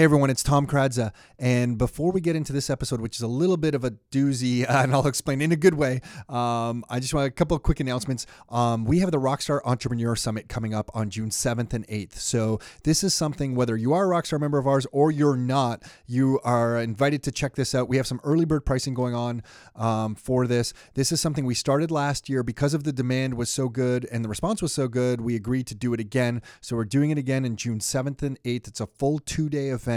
Hey everyone, it's Tom Karadza. And before we get into this episode, which is a little bit of a doozy, and I'll explain in a good way, um, I just want a couple of quick announcements. Um, we have the Rockstar Entrepreneur Summit coming up on June 7th and 8th. So this is something, whether you are a Rockstar member of ours or you're not, you are invited to check this out. We have some early bird pricing going on um, for this. This is something we started last year because of the demand was so good and the response was so good. We agreed to do it again. So we're doing it again in June 7th and 8th. It's a full two day event.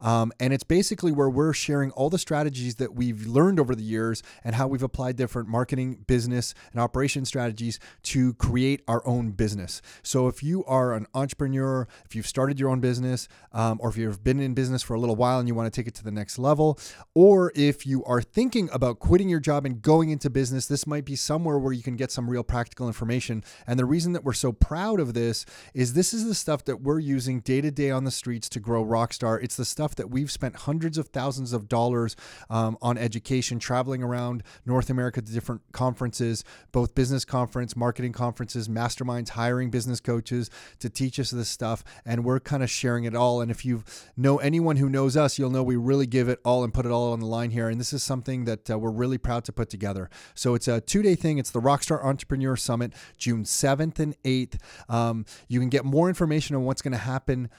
Um, and it's basically where we're sharing all the strategies that we've learned over the years and how we've applied different marketing, business, and operation strategies to create our own business. So if you are an entrepreneur, if you've started your own business, um, or if you've been in business for a little while and you want to take it to the next level, or if you are thinking about quitting your job and going into business, this might be somewhere where you can get some real practical information. And the reason that we're so proud of this is this is the stuff that we're using day to day on the streets to grow Rockstar. It's the stuff that we've spent hundreds of thousands of dollars um, on education, traveling around North America to different conferences, both business conference, marketing conferences, masterminds, hiring business coaches to teach us this stuff. And we're kind of sharing it all. And if you know anyone who knows us, you'll know we really give it all and put it all on the line here. And this is something that uh, we're really proud to put together. So it's a two day thing. It's the Rockstar Entrepreneur Summit, June 7th and 8th. Um, you can get more information on what's going to happen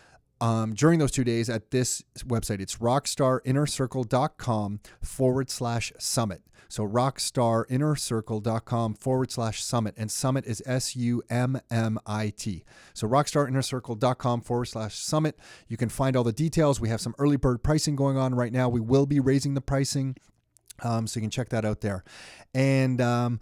um, during those two days at this website. It's rockstarinnercircle.com forward slash summit. So rockstarinnercircle.com forward slash summit. And summit is S U M M I T. So rockstarinnercircle.com forward slash summit. You can find all the details. We have some early bird pricing going on right now. We will be raising the pricing. Um, so you can check that out there. And um,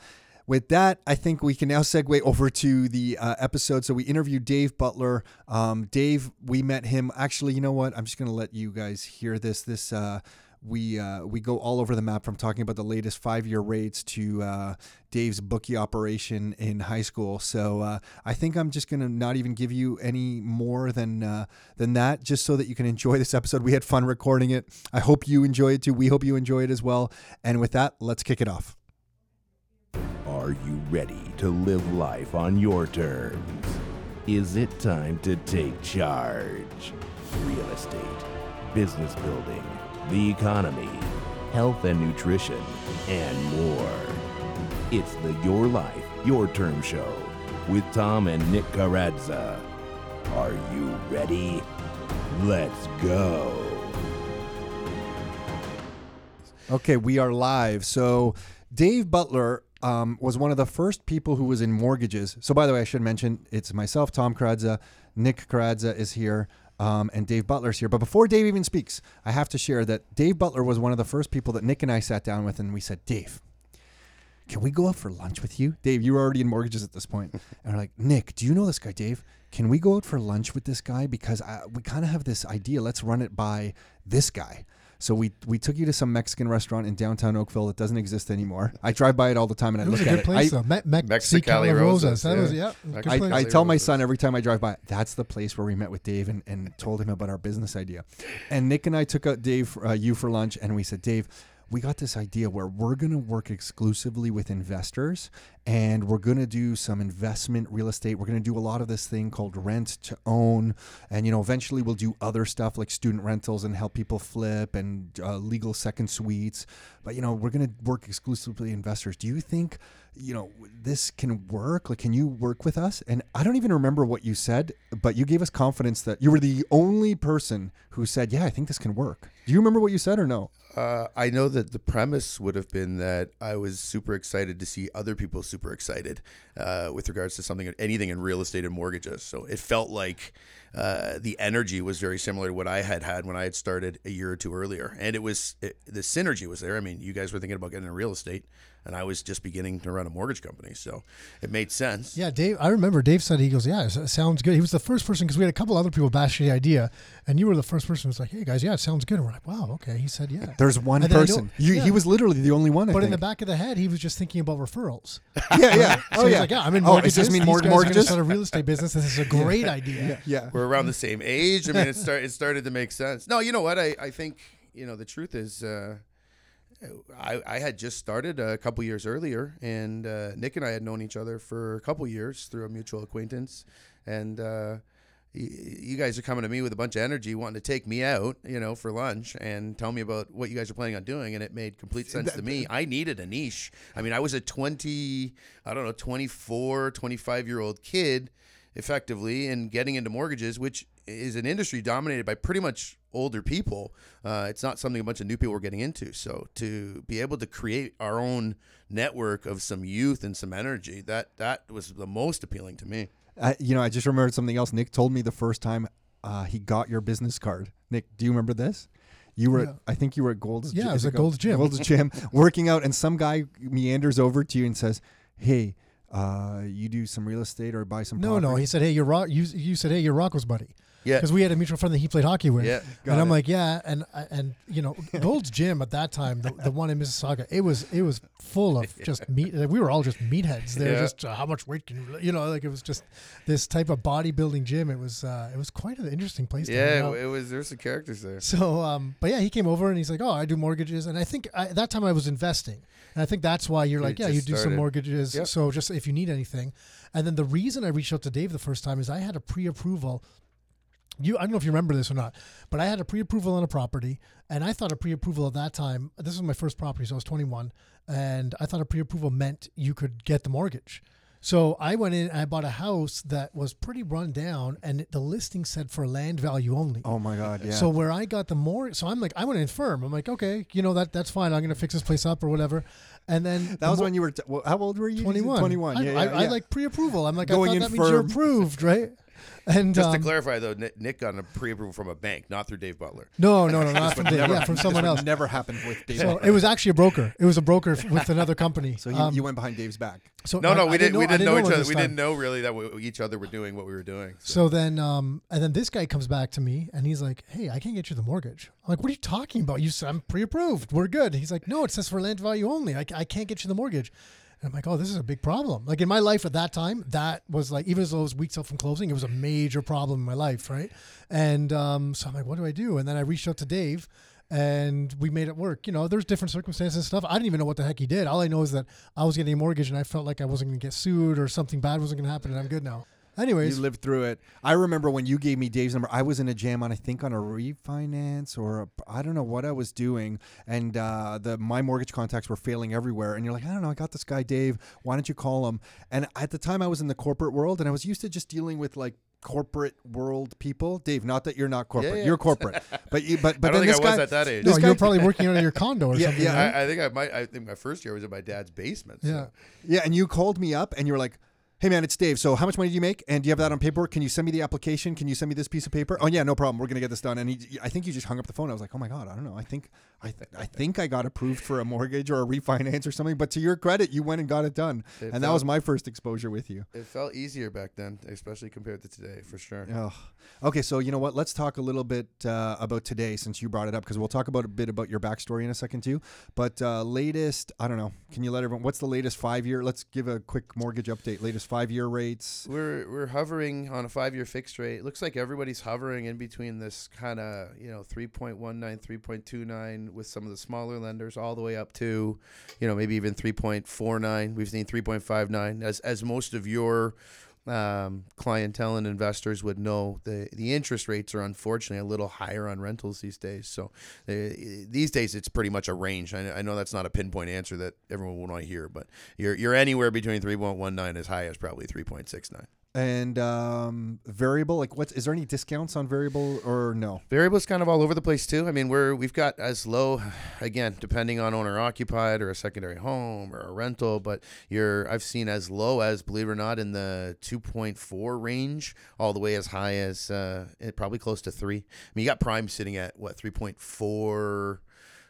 with that, I think we can now segue over to the uh, episode. So we interviewed Dave Butler. Um, Dave, we met him. Actually, you know what? I'm just going to let you guys hear this. This uh, we uh, we go all over the map from talking about the latest five year rates to uh, Dave's bookie operation in high school. So uh, I think I'm just gonna not even give you any more than uh, than that, just so that you can enjoy this episode. We had fun recording it. I hope you enjoy it too. We hope you enjoy it as well. And with that, let's kick it off. Ready to live life on your terms? Is it time to take charge? Real estate, business building, the economy, health and nutrition, and more. It's the Your Life, Your Term Show with Tom and Nick Karadza. Are you ready? Let's go. Okay, we are live. So Dave Butler um, was one of the first people who was in mortgages. So by the way, I should mention it's myself, Tom Karadza, Nick Karadza is here. Um, and Dave Butler's here. But before Dave even speaks, I have to share that Dave Butler was one of the first people that Nick and I sat down with, and we said, Dave, can we go out for lunch with you? Dave, you were already in mortgages at this point. And we're like, Nick, do you know this guy, Dave? Can we go out for lunch with this guy? Because I, we kind of have this idea. Let's run it by this guy. So we we took you to some Mexican restaurant in downtown Oakville that doesn't exist anymore. I drive by it all the time and I It was look a at good it. place I, though. Me- Me- Mexicali Mexicali Rosas, Rosas. That was yeah. yeah. Good I, place. I Rosas. tell my son every time I drive by, that's the place where we met with Dave and, and told him about our business idea. And Nick and I took out Dave, uh, you for lunch, and we said, Dave, we got this idea where we're going to work exclusively with investors and we're going to do some investment real estate. We're going to do a lot of this thing called rent to own. And, you know, eventually we'll do other stuff like student rentals and help people flip and uh, legal second suites. But, you know, we're going to work exclusively with investors. Do you think, you know, this can work? Like, can you work with us? And I don't even remember what you said, but you gave us confidence that you were the only person who said, yeah, I think this can work. Do you remember what you said or no? Uh, I know that the premise would have been that I was super excited to see other people super excited uh, with regards to something, anything in real estate and mortgages. So it felt like uh, the energy was very similar to what I had had when I had started a year or two earlier, and it was it, the synergy was there. I mean, you guys were thinking about getting into real estate, and I was just beginning to run a mortgage company, so it made sense. Yeah, Dave. I remember Dave said he goes, "Yeah, it sounds good." He was the first person because we had a couple other people bash the idea, and you were the first person who was like, "Hey guys, yeah, it sounds good." And we're like, "Wow, okay." He said, "Yeah." There's one And person. You, yeah. He was literally the only one. I But in the back of the head, he was just thinking about referrals. yeah, yeah. So Oh he's yeah. like, "Yeah, I'm in Oh, mortgages. does this mean These more guys are mortgages? Start a real estate business. This is a great idea." Yeah. we're around the same age. I mean, it start it started to make sense. No, you know what? I, I think you know the truth is, uh, I I had just started a couple years earlier, and uh, Nick and I had known each other for a couple years through a mutual acquaintance, and uh, y- you guys are coming to me with a bunch of energy, wanting to take me out, you know, for lunch and tell me about what you guys are planning on doing. And it made complete sense to me. I needed a niche. I mean, I was a 20, I don't know, 24, 25 year old kid effectively and getting into mortgages, which is an industry dominated by pretty much older people. Uh, it's not something a bunch of new people were getting into. So to be able to create our own network of some youth and some energy, that that was the most appealing to me. I, you know, I just remembered something else. Nick told me the first time uh, he got your business card. Nick, do you remember this? You were, Yeah. I think you were at Gold's. Yeah, Gy- I was at Gold's Gym. Gold's Gym, working out, and some guy meanders over to you and says, "Hey, uh, you do some real estate or buy some?" No, no. He said, "Hey, you're rock." You, you said, "Hey, you're Rocco's buddy," Yeah. because we had a mutual friend that he played hockey with. Yeah. And I'm it. like, yeah, and and you know, Gold's Gym at that time, the, the one in Mississauga, it was it was full of just meat. Like, we were all just meatheads. They're Yeah. just uh, how much weight can you, you know, like it was just this type of bodybuilding gym. It was uh, it was quite an interesting place. Yeah, it was. There's some characters there. So, um, but yeah, he came over and he's like, "Oh, I do mortgages," and I think I, that time I was investing, and I think that's why you're You like, "Yeah, you do some mortgages." Yep. So just if you need anything, and then the reason I reached out to Dave the first time is I had a pre-approval. You, I don't know if you remember this or not, but I had a pre-approval on a property, and I thought a pre-approval at that time. This was my first property, so I was 21, and I thought a pre-approval meant you could get the mortgage. So I went in and I bought a house that was pretty run down, and the listing said for land value only. Oh my God! Yeah. So where I got the more, so I'm like, I went in firm. I'm like, okay, you know that that's fine. I'm gonna fix this place up or whatever. And then that was when you were. T- well, how old were you? 21. 21. I, Yeah, I, yeah, I yeah. like pre-approval. I'm like, Going I in thought that means you're firm. approved, right? And Just to um, clarify, though, Nick, Nick got a pre-approval from a bank, not through Dave Butler. no, no, no, not from Dave. Never- Yeah, from someone would else. Never happened with Dave. So it was actually a broker. It was a broker with another company. So you, Um, you went behind Dave's back. so No, I- no, I we didn't. we didn't know each other. We didn't know really that we, each other were doing what we were doing. So, So then, um, and then this guy comes back to me and he's like, "Hey, I can't get you the mortgage." I'm like, "What are you talking about? You said I'm pre-approved. We're good." He's like, "No, it says for land value only. I, I can't get you the mortgage." And I'm like, "Oh, this is a big problem." Like in my life at that time, that was like even as was weeks out from closing, it was a major problem in my life, right? And um, so I'm like, "What do I do?" And then I reached out to Dave. And we made it work. You know, there's different circumstances and stuff. I didn't even know what the heck he did. All I know is that I was getting a mortgage and I felt like I wasn't going to get sued or something bad wasn't going to happen and I'm good now. Anyways, You lived through it. I remember when you gave me Dave's number. I was in a jam on, I think, on a refinance or I I don't know what I was doing, and uh, the my mortgage contacts were failing everywhere. And you're like, I don't know, I got this guy Dave. Why don't you call him? And at the time, I was in the corporate world, and I was used to just dealing with like corporate world people. Dave, not that you're not corporate, yeah. you're corporate, but you, but but I don't then think this I was guy, at that age. No, This you were guy- probably working out of your condo or Yeah, something. yeah, right? I, I think I might. I think my first year was in my dad's basement. so- yeah. Yeah, and you called me up and you were like, "Hey man, it's Dave. So how much money do you make? And do you have that on paperwork? Can you send me the application? Can you send me this piece of paper? Oh yeah, no problem. We're gonna get this done." And he, I think you just hung up the phone. I was like, "Oh my god, I don't know. I think I, th- I think I got approved for a mortgage or a refinance or something." But to your credit, you went and got it done, It and that was my first exposure with you. It felt easier back then, especially compared to today, for sure. Oh. Okay, so you know what? Let's talk a little bit uh, about today since you brought it up because we'll talk about a bit about your backstory in a second too. But uh, latest, I don't know. Can you let everyone? What's the latest five year? Let's give a quick mortgage update. Latest five year rates. We're we're hovering on a five year fixed rate. It looks like everybody's hovering in between this kind of you know 3.19, 3.29 with some of the smaller lenders, all the way up to you know maybe even 3.49. We've seen 3.59 as as most of your um, clientele and investors would know the the interest rates are unfortunately a little higher on rentals these days. So uh, these days it's pretty much a range. I, I know that's not a pinpoint answer that everyone will want to hear, but you're you're anywhere between 3.19 as high as probably 3.69. And um, variable, like what? Is there any discounts on variable or no? Variable's kind of all over the place too. I mean, we're we've got as low, again, depending on owner occupied or a secondary home or a rental, but you're I've seen as low as believe it or not in the 2.4 range, all the way as high as uh, probably close to three. I mean, you got prime sitting at what 3.4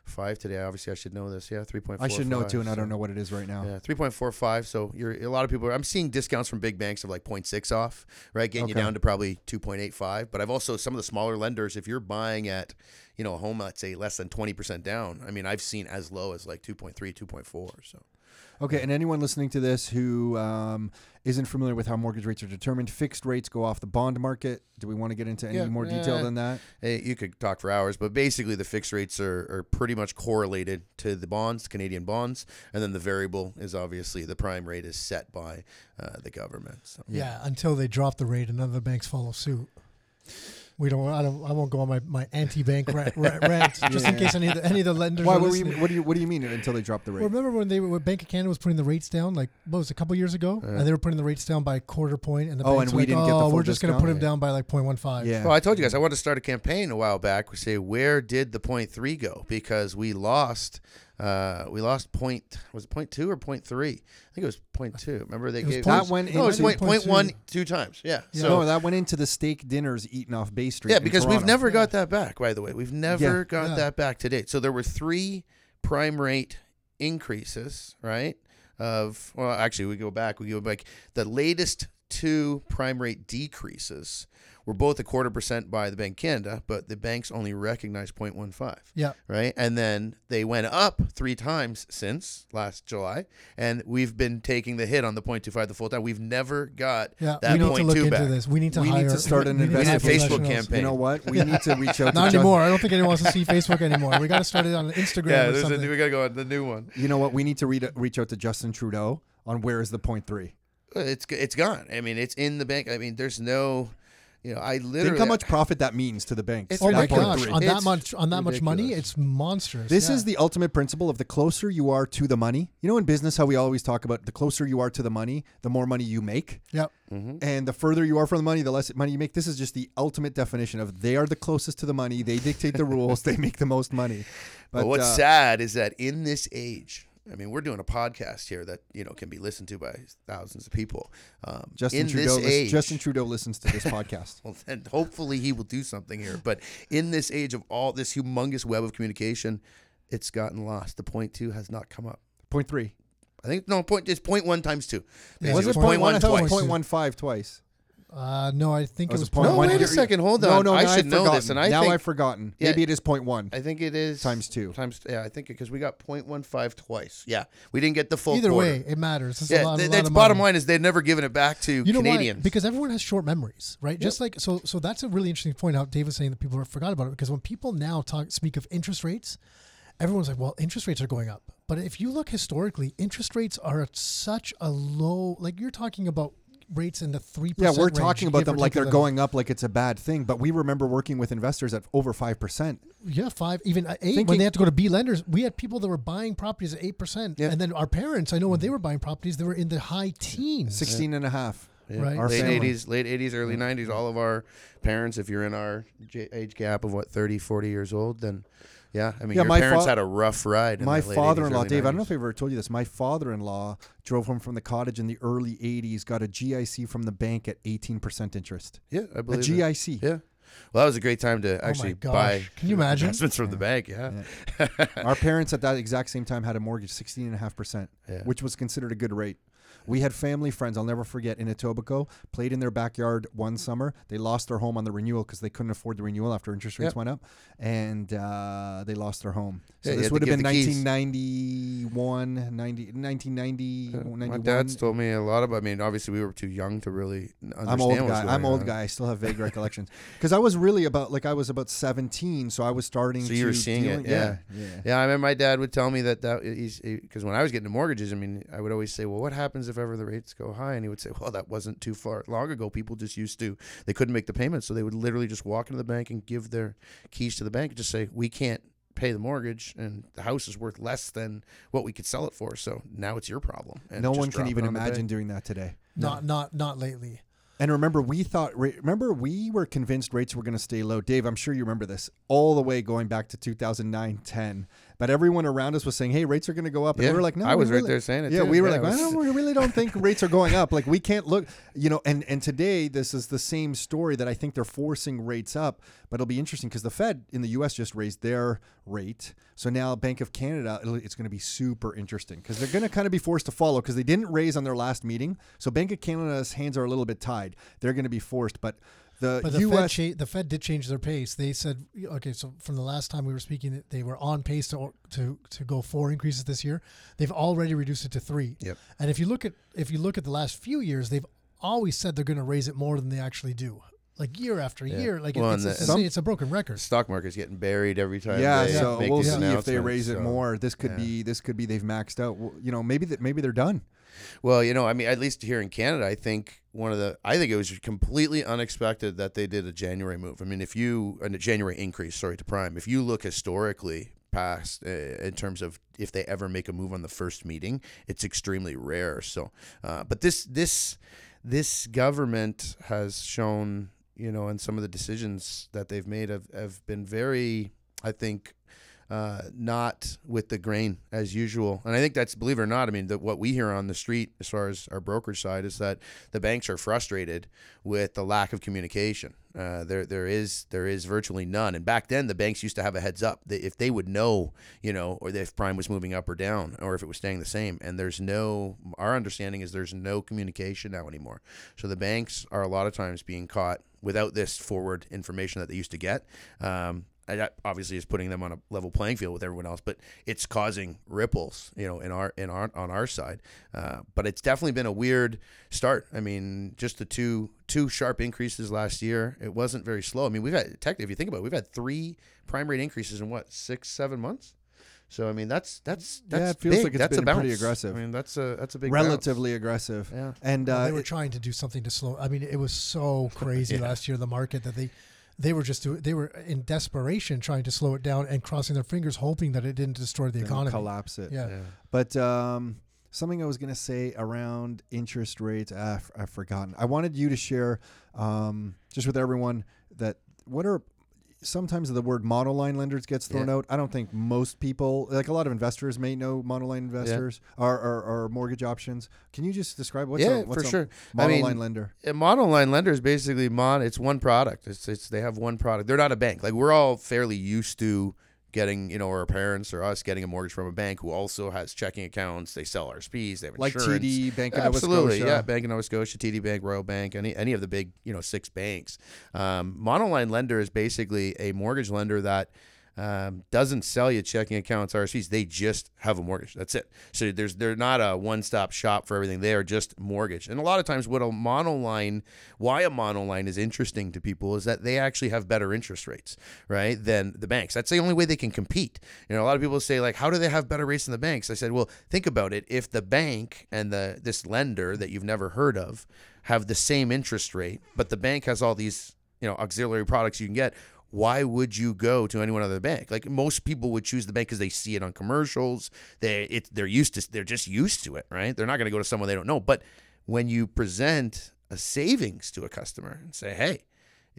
five today. Obviously, I should know this. Yeah, 3.4. I should know too, and I don't know what it is right now. Yeah, three point four five. So you're a lot of people. I'm seeing discounts from big banks of like 0.6 off, right, getting you down to probably two point eight five. But I've also some of the smaller lenders. If you're buying at, you know, a home, let's say less than twenty percent down. I mean, I've seen as low as like 2.3, 2.4. So Okay, and anyone listening to this who um, isn't familiar with how mortgage rates are determined, fixed rates go off the bond market. Do we want to get into any Yeah, more detail yeah. than that? hey, you could talk for hours, but basically the fixed rates are, are pretty much correlated to the bonds, Canadian bonds, and then the variable is obviously the prime rate is set by uh, the government. So. Yeah, until they drop the rate and other banks follow suit. We don't. I don't. I won't go on my, my anti-bank rant, rant, rant just in case any of the, any of the lenders. Why? are What do, you, what do you What do you mean until they drop the rate? Well, remember when they were, when Bank of Canada was putting the rates down, like what was it, a couple years ago, and they were putting the rates down by a quarter point, and the Oh, banks and were we like, didn't get the oh, full we're just going to put them down by like 0.15. yeah. Well, I told you guys I wanted to start a campaign a while back. We say where did the point three go because we lost. Uh, we lost point was it point two or point three? I think it was point two. Remember they It gave That went no, it was into- point, point Point one two. two times. Yeah. Yeah. So no, that went into the steak dinners eaten off Bay Street. yeah, in because we've Toronto. never got that back. By the way, we've never Yeah. got Yeah. that back to date. So there were three prime rate increases, right? Of well, actually, we go back. We go back. The latest two prime rate decreases were both a quarter percent by the Bank of Canada, but the banks only recognized 0.15 Yeah. right? And then they went up three times since last July, and we've been taking the hit on the 0.25 the full time. We've never got Yeah, that we need to look two into back. this. We need to We need to start an we need to We need Facebook campaign. You know what? We need to reach out. Not Just- anymore. I don't think anyone wants to see Facebook anymore. We got to start it on Instagram Yeah, or there's a, something. we gotta go on the new one. You know what? We need to read, reach out to Justin Trudeau on where is the point three. It's it's gone. I mean, it's in the bank. I mean, there's no, you know, I literally. Think how much profit that means to the banks. It's oh my gosh! three. On that It's much, on that much money, it's monstrous. This Yeah. is the ultimate principle of the closer you are to the money. You know, in business, how we always talk about the closer you are to the money, the more money you make. Yep. Mm-hmm. And the further you are from the money, the less money you make. This is just the ultimate definition of they are the closest to the money. They dictate the rules. They make the most money. But, what's uh, sad is that in this age, I mean, we're doing a podcast here that you know can be listened to by thousands of people. Um, Justin in Trudeau, age, Justin Trudeau listens to this podcast. Well, and hopefully he will do something here. But in this age of all this humongous web of communication, it's gotten lost. The point two has not come up. Point three. I think no point. It's point one times two. Yeah. Was Basically, it point point one? I thought it twice. was point one five twice. Uh, no, I think Oh, it is was it point No, one? wait a second. Hold on. no, no, I now should I've know forgotten. this, and I now think I've forgotten. Yeah. Maybe it is point one I think it is times two. Times yeah, I think because we got point one five twice. Yeah, we didn't get the full. Either quarter. way, it matters. It's a Yeah, lot, th- a lot that's of bottom money. line is they've never given it back to You know Canadians. why? Because everyone has short memories, right? Just like so. So that's a really interesting point. Out Dave was saying that people forgot about it because when people now talk speak of interest rates, everyone's like, "Well, interest rates are going up." But if you look historically, interest rates are at such a low. Like you're talking about rates in the three Yeah, we're talking about them like they're going up, like it's a bad thing. But we remember working with investors at over five percent. Yeah, five, even uh, eight. Thinking- when they had to go to B lenders, we had people that were buying properties at eight percent, Yeah. and then our parents. I know when they were buying properties, they were in the high teens. 16 and a half. Yeah. Right. Our late family. eighties, late eighties, early nineties. All of our parents, if you're in our age gap of what 30, 40 years old, then yeah, I mean, Yeah, your my parents fa- had a rough ride. In My the late 80s, father-in-law, Dave. I don't know if I ever told you this. My father-in-law drove home from the cottage in the early '80s. Got a GIC from the bank at 18 percent interest. Yeah, I A believe that. GIC. Yeah. Well, that was a great time to Oh actually gosh. buy. Can you imagine? investments from the bank? Yeah. Our parents at that exact same time had a mortgage 16 and a half percent, Yeah. which was considered a good rate. We had family friends, I'll never forget, in Etobicoke, played in their backyard one summer. They lost their home on the renewal because they couldn't afford the renewal after interest rates Yep. went up, and uh, they lost their home. So Yeah, this would have been the 1991, 90, 1990, Yeah, 91. My dad's told me a lot about. I mean, obviously, we were too young to really understand. I'm old guy. going I'm old guy. I still have vague recollections because I was really about like I was about 17, so I was starting. So you were seeing deal- it, yeah. yeah. Yeah, I remember my dad would tell me that that he's because when I was getting into mortgages, I mean, I would always say, "Well, what happens if ever the rates go high?" And he would say, "Well, that wasn't too far long ago. People just used to they couldn't make the payments, so they would literally just walk into the bank and give their keys to the bank and just say, "We can't pay the mortgage, and the house is worth less than what we could sell it for. So now it's your problem." And No one can even on imagine doing that today. Not, not, not lately. And remember, we thought. Remember, we were convinced rates were going to stay low. Dave, I'm sure you remember this all the way going back to 2009, 10. But everyone around us was saying, "Hey, rates are going to go up," and Yeah, we were like, "No." I was right there saying it. Yeah, too. we were Yeah, like, was- well, we really don't think rates are going up. Like, we can't look, you know. And and today, this is the same story that I think they're forcing rates up. But it'll be interesting because the Fed in the U.S. just raised their rate, so now Bank of Canada, it'll, it's going to be super interesting because they're going to kind of be forced to follow because they didn't raise on their last meeting. So Bank of Canada's hands are a little bit tied. They're going to be forced, but. The, But the Fed, U.S. cha- the Fed did change their pace. They said, okay, so from the last time we were speaking, they were on pace to to to go four increases this year. They've already reduced it to three. Yep. And if you look at if you look at the last few years, they've always said they're going to raise it more than they actually do, like year after Yeah. year. Like Well, it's, and it's, the- a, Some- it's a broken record. stock market's getting buried every time. Yeah, they so make we'll see if they announcements, raise it so- more. This could yeah. be this could be they've maxed out. Well, You know, maybe that maybe they're done. Well, you know, I mean, at least here in Canada, I think one of the, I think it was completely unexpected that they did a January move. I mean, if you, a January increase, sorry, to Prime, if you look historically past uh, in terms of if they ever make a move on the first meeting, it's extremely rare. So, uh, but this, this, this government has shown, you know, and some of the decisions that they've made have, have been very, I think, uh, not with the grain as usual. And I think that's, believe it or not, I mean, the, what we hear on the street as far as our brokerage side is that the banks are frustrated with the lack of communication. Uh, there, there is, there is virtually none. And back then, the banks used to have a heads up if they would know, you know, or if prime was moving up or down, or if it was staying the same. And there's no, our understanding is there's no communication now anymore. So the banks are a lot of times being caught without this forward information that they used to get. Um, that obviously is putting them on a level playing field with everyone else, but it's causing ripples, you know, in our in our on our side. Uh, but it's definitely been a weird start. I mean, just the two two sharp increases last year. It wasn't very slow. I mean, we've had technically, if you think about it, we've had three prime rate increases in what six seven months. So I mean, that's that's that's yeah, it feels big. like it's that's been a pretty aggressive. I mean, that's a that's a big bounce. relatively aggressive. Yeah. And Well, uh, they were it- trying to do something to slow. I mean, it was so crazy Yeah. last year the market that they they were just they were in desperation trying to slow it down and crossing their fingers hoping that it didn't destroy the then economy. collapse it. Yeah. Yeah. But um, something I was going to say around interest rates, ah, f- I've forgotten. I wanted you to share um, just with everyone that what are sometimes the word monoline lenders gets thrown Yeah. out. I don't think most people, like a lot of investors, may know monoline investors or, or, or mortgage options. Can you just describe what's yeah, a, what's for a sure. monoline I mean, lender? a monoline lender is basically mon. It's one product. It's it's they have one product. They're not a bank. Like we're all fairly used to getting, you know, our parents or us getting a mortgage from a bank who also has checking accounts. They sell RSPs. They have Like insurance. TD, Bank of Nova Absolutely, Scotia. yeah. Bank of Nova Scotia, TD Bank, Royal Bank, any any of the big, you know, six banks. Um, monoline lender is basically a mortgage lender that um, doesn't sell you checking accounts, RSPs. They just have a mortgage. That's it. So there's they're not a one stop shop for everything. They are just mortgage. And a lot of times, what a monoline, why a monoline is interesting to people is that they actually have better interest rates, right, than the banks. That's the only way they can compete. You know, a lot of people say like, how do they have better rates than the banks? I said, well, think about it. If the bank and the this lender that you've never heard of have the same interest rate, but the bank has all these you know auxiliary products you can get why would you go to any one other bank? Like most people would choose the bank because they see it on commercials. They it, they're used to they're just used to it, right? They're not going to go to someone they don't know. But when you present a savings to a customer and say, "Hey,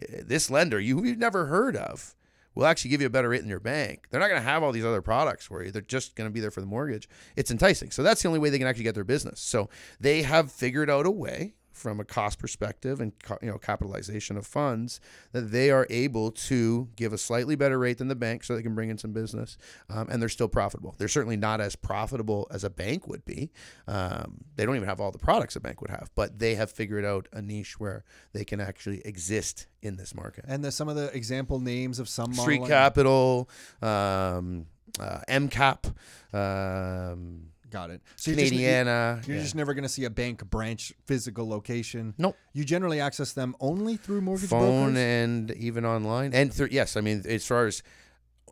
eh, this lender you, you've never heard of will actually give you a better rate than your bank," they're not going to have all these other products for you. They're just going to be there for the mortgage. It's enticing. So that's the only way they can actually get their business. So they have figured out a way from a cost perspective and you know capitalization of funds that they are able to give a slightly better rate than the bank so they can bring in some business um, and they're still profitable. They're certainly not as profitable as a bank would be. Um, they don't even have all the products a bank would have but they have figured out a niche where they can actually exist in this market. And the, some of the example names of some street monoline- capital um, uh, mcap um, Got it. So you're just- You're yeah. just never going to see a bank branch physical location. Nope. You generally access them only through mortgage phone brokers. and even online and through yes i mean as far as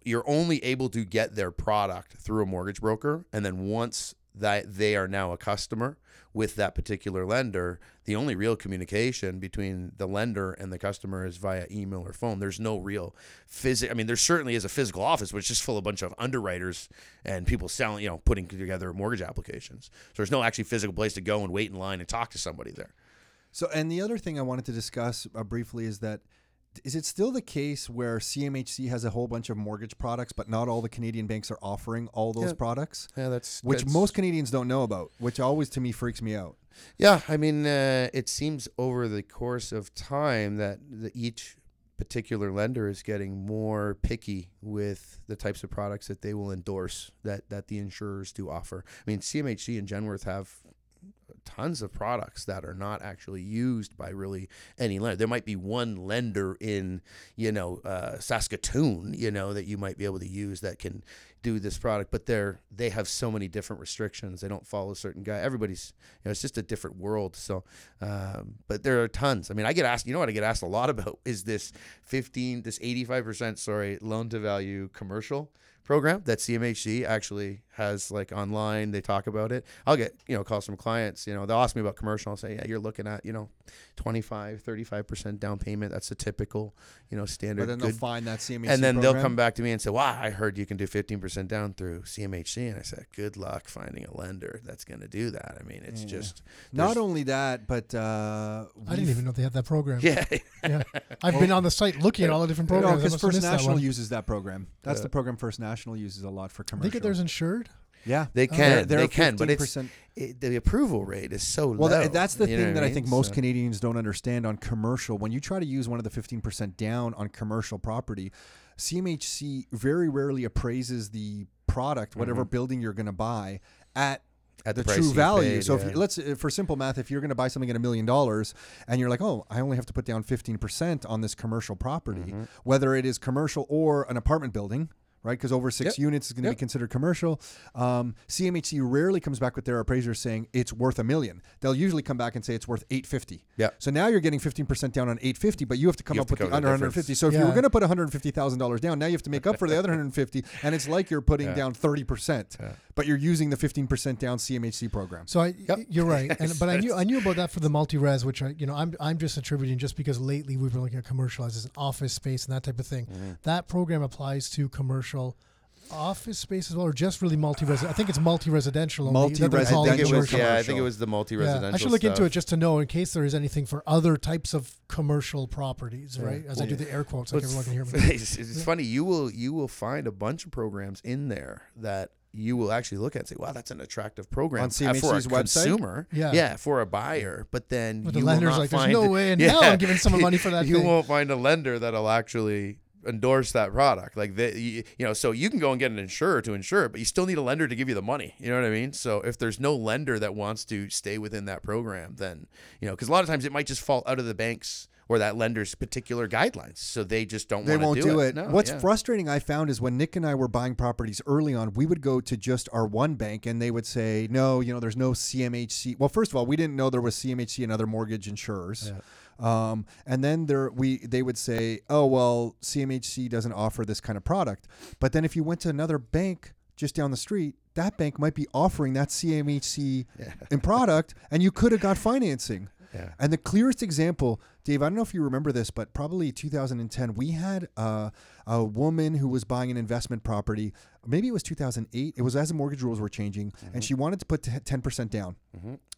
you're only able to get their product through a mortgage broker and then once that they are now a customer with that particular lender the only real communication between the lender and the customer is via email or phone. There's no real physical i mean there certainly is a physical office but it's just full of a bunch of underwriters and people selling you know putting together mortgage applications. So there's no actually physical place to go and wait in line and talk to somebody there. So, and the other thing I wanted to discuss uh, briefly is that is it still the case where CMHC has a whole bunch of mortgage products, but not all the Canadian banks are offering all those Yeah. products, yeah that's which that's- most Canadians don't know about, which always to me freaks me out. Yeah, I mean, uh, it seems over the course of time that the, each particular lender is getting more picky with the types of products that they will endorse that that the insurers do offer. I mean, CMHC and Genworth have tons of products that are not actually used by really any lender. There might be one lender in, you know, uh, Saskatoon, you know, that you might be able to use that can do this product, but they're they have so many different restrictions. They don't follow a certain guy. Everybody's, you know, it's just a different world. So, um, but there are tons. I mean, I get asked. You know what I get asked a lot about is this fifteen, this eighty five percent, sorry, loan to value commercial program that CMHC actually has like online. They talk about it. I'll get you know calls from clients. You know they'll ask me about commercial. I'll say yeah, you're looking at you know 25, 35 percent down payment. That's a typical you know standard. But then they'll good find that CMHC and then they'll come back to me and say, "Wow, I heard you can do 15% down through CMHC." And I said, "Good luck finding a lender that's going to do that." I mean, it's Yeah. just Not only that, but uh, I didn't even know they had that program. yeah, Yeah. I've been on the site looking at all the different programs. I because must have First missed that National one. uses that program. That's Yeah. the program First National uses a lot for commercial. They commercial. get theirs insured. yeah, they Oh. can, They're- they're they can, but it's 15%. it, the approval rate is so Well, low. th- that's the thing know that what I think most So- Canadians don't understand on commercial. When you try to use one of the 15% down on commercial property, CMHC very rarely appraises the product, whatever building you're going to buy, at Mm-hmm. At the, the true value. paid, so if yeah. you, let's uh, for simple math, if you're going to buy something at a million dollars and you're like, oh, I only have to put down 15% on this commercial property, Mm-hmm. whether it is commercial or an apartment building. Right, because over six Yep. units is going to Yep. be considered commercial. Um, CMHC rarely comes back with their appraiser saying it's worth a million. They'll usually come back and say it's worth eight fifty. Yeah. So now you're getting fifteen percent down on eight fifty, but you have to come You up to with the cover under 150. So if you were going to put one hundred fifty thousand dollars down, now you have to make up for the other 150, and it's like you're putting Yeah. down thirty percent, Yeah. but you're using the fifteen percent down CMHC program. So I, Yep. you're right, and but I knew I knew about that for the multi-res, which I, you know, I'm I'm just attributing just because lately we've been looking at commercialized as an office space and that type of thing. Mm-hmm. That program applies to commercial office space as well, or just really multi-res. I think it's multi-residential. only that they're I think it was yeah. I think it was the multi-residential. Yeah, I should look into it just to know in case there is anything for other types of commercial properties, Yeah. right? As I do the air quotes, like Well, everyone can hear me. It's, it's funny. You will you will find a bunch of programs in there that you will actually look at and say, "Wow, that's an attractive program On uh, for a CMHC's website? consumer." Yeah. yeah, for a buyer. But then But you the will lender's not like, "There's find no it- way in hell I'm giving someone money for that You thing." won't find a lender that'll actually endorse that product. Like you, you know, so you can go and get an insurer to insure it, but you still need a lender to give you the money. You know what I mean? So if there's no lender that wants to stay within that program, then you know, because a lot of times it might just fall out of the bank's or that lender's particular guidelines, so they just don't. They wanna won't do, do it. it. No, What's yeah. frustrating I found is when Nick and I were buying properties early on, we would go to just our one bank and they would say, no, you know, there's no CMHC. Well, first of all, we didn't know there was CMHC and other mortgage insurers. Um, and then there we they would say, oh well, CMHC doesn't offer this kind of product. But then if you went to another bank just down the street, that bank might be offering that CMHC in product, and you could have got financing. Yeah. And the clearest example, Dave, I don't know if you remember this, but probably 2010, we had uh, a woman who was buying an investment property. Maybe it was 2008. It was as the mortgage rules were changing, and she wanted to put 10% down.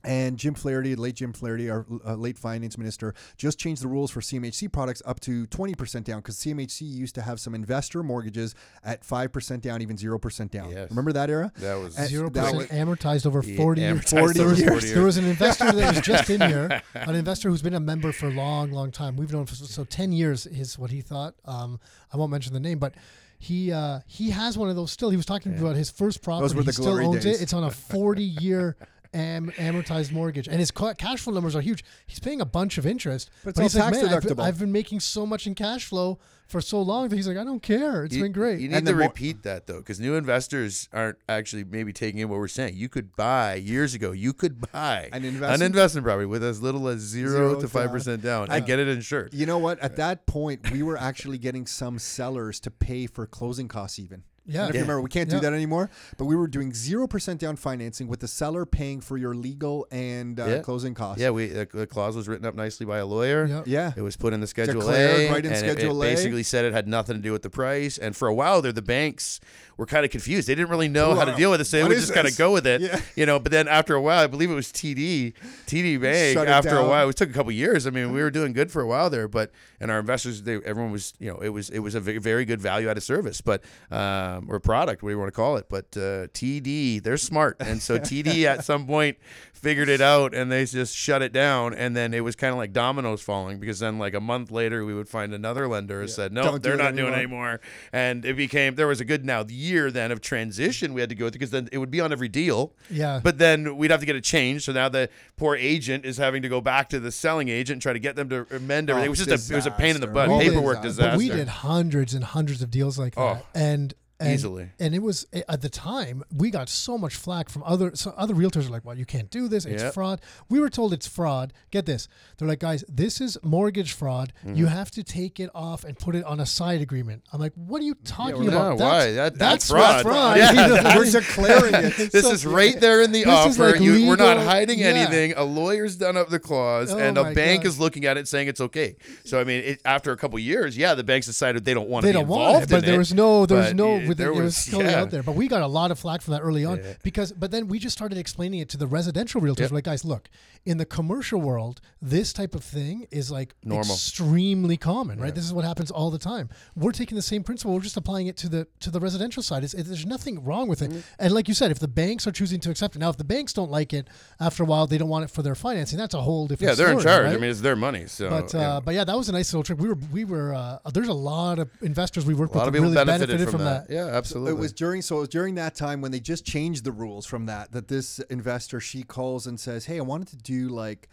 And Jim Flaherty, late Jim Flaherty, our uh, late finance minister, just changed the rules for CMHC products up to 20% down because CMHC used to have some investor mortgages at 5% down, even 0% down. Yes. Remember that era? That was And Zero that was- amortized over forty years. amortized over There was, 40 there was an investor that was just in here, an investor who's been a member for a long, long time. We've known for so ten years is what he thought. Um, I won't mention the name, but he uh, he has one of those still. He was talking about his first property. Those were the he still glory owns days. it. It's on a forty year. Am, amortized mortgage and his ca- cash flow numbers are huge. He's paying a bunch of interest, But it's all he's like, tax "Man, I've been- deductible." I've been making so much in cash flow for so long that he's like, I don't care. It's You- been great. You need And to the more- repeat that though, because new investors aren't actually maybe taking in what we're saying. You could buy years ago. You could buy An an investment? investment property with as little as zero, Zero to five percent down I- and get it insured. You know what? At that point, we were actually getting some sellers to pay for closing costs, even. I Yeah. don't know if you remember, we can't do Yeah. that anymore. But we were doing zero percent down financing with the seller paying for your legal and uh, Yeah. closing costs. Yeah, we the, the clause was written up nicely by a lawyer. Yeah. yeah. It was put in the Schedule Declared A, right in and it- Schedule it, A. basically said it had nothing to do with the price. And for a while there, the banks were kind of confused. They didn't really know how to deal with it. So they would just kind of go with it, Yeah. you know. But then after a while, I believe it was TD, TD Bank. After a while, it took a couple years. I mean, we were doing good for a while there, but and our investors, they, everyone was, you know, it was it was a very, very good value added service, but um, or product, whatever you want to call it. But uh, TD, they're smart, and so TD at some point figured it out, and they just shut it down, and then it was kind of like dominoes falling because then like a month later we would find another lender who said no, Don't they're not doing it anymore. anymore, and it became there was a good now year then of transition we had to go through because then it would be on every deal. Yeah. But then we'd have to get it changed. So now the poor agent is having to go back to the selling agent and try to get them to amend oh, everything. Oh, it was just a it was a pain in the butt, Well, paperwork disaster. disaster. We did hundreds and hundreds of deals like oh. that, Oh. and And, Easily. And it was at the time we got so much flack from other so other realtors are like, "Well, you can't do this. It's Yep. fraud." We were told it's fraud. Get this. They're like, "Guys, this is mortgage fraud. Mm-hmm. You have to take it off and put it on a side agreement." I'm like, "What are you talking well, about? no, why? That- that's what fraud. Know, Yeah, We're declaring it. This So- is right there in the offer. like you, we're not hiding yeah. anything. A lawyer's done up the clause, Oh and a bank God. is looking at it saying it's okay. So I mean, it, after a couple years, yeah, the banks decided they don't want to be don't involved want it, but in there was no, there was no, yeah, with there it was was- totally yeah. out there. But we got a lot of flack from that early on Yeah. because, but then we just started explaining it to the residential realtors. Yep. Like, guys, look, in the commercial world, this type of thing is like Normal. extremely common, right? This is what happens all the time. We're taking the same principle, we're just applying it to the to the residential side. It's, it, there's nothing wrong with it. Mm-hmm. And like you said, if the banks are choosing to accept it now, if the banks don't like it after a while, they don't want it for their financing. That's a whole different. Yeah, they're in charge. right? I mean, it's their money. So, But uh, yeah. but yeah, that was a nice little trick. We were we were uh, there's a lot of investors we worked with that really benefited, from, that. Yeah, absolutely. It was during so it was during that time when they just changed the rules from that that this investor she calls and says, "Hey, I wanted to do like,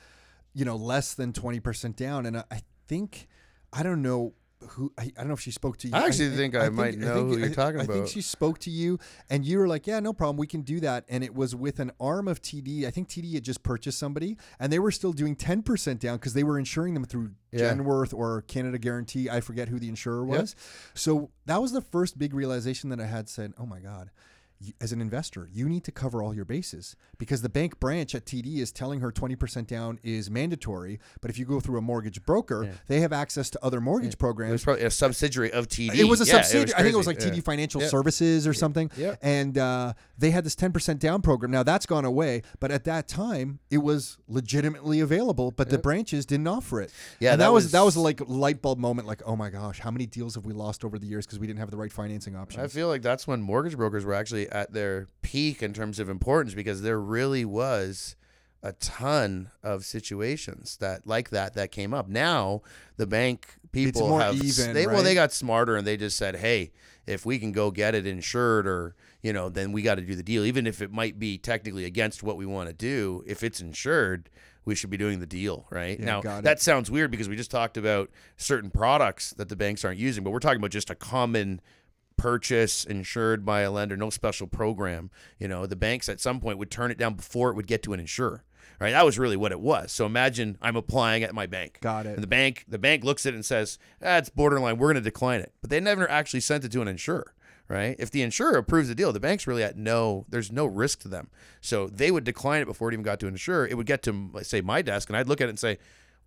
you know, less than twenty percent down," and I, I think I don't know who I, I don't know if she spoke to you. I actually think I might know who you're I- talking I think she spoke to you, and you were like, "Yeah, no problem, we can do that." And it was with an arm of TD. I think TD had just purchased somebody, and they were still doing ten percent down because they were insuring them through Yeah. Genworth or Canada Guarantee. I forget who the insurer Yep. was. So that was the first big realization that I had. Said, "Oh my god." As an investor, you need to cover all your bases because the bank branch at TD is telling her 20% down is mandatory. But if you go through a mortgage broker, they have access to other mortgage it programs. It was probably a subsidiary of TD. It was a Yeah, subsidiary. I think it was like. TD Financial Yeah. Services or something. Yeah. And uh, they had this 10% down program. Now that's gone away. But at that time, it was legitimately available, but the branches didn't offer it. Yeah, and that, that was, that was was- like a light bulb moment. Like, oh my gosh, how many deals have we lost over the years because we didn't have the right financing options? I feel like that's when mortgage brokers were actually at their peak in terms of importance because there really was a ton of situations that like that that came up. Now the bank people have even, they well they got smarter and they just said, "Hey, if we can go get it insured or, you know, then we got to do the deal even if it might be technically against what we want to do. If it's insured, we should be doing the deal, right? Yeah, now, that sounds weird because we just talked about certain products that the banks aren't using, but we're talking about just a common purchase insured by a lender, no special program. You know, the banks at some point would turn it down before it would get to an insurer. Right? That was really what it was. So imagine I'm applying at my bank. Got it. And the bank the bank looks at it and says, ah, "That's borderline. We're going to decline it." But they never actually sent it to an insurer. Right? If the insurer approves the deal, the bank's really at no. There's no risk to them. So they would decline it before it even got to an insurer. It would get to say my desk, and I'd look at it and say,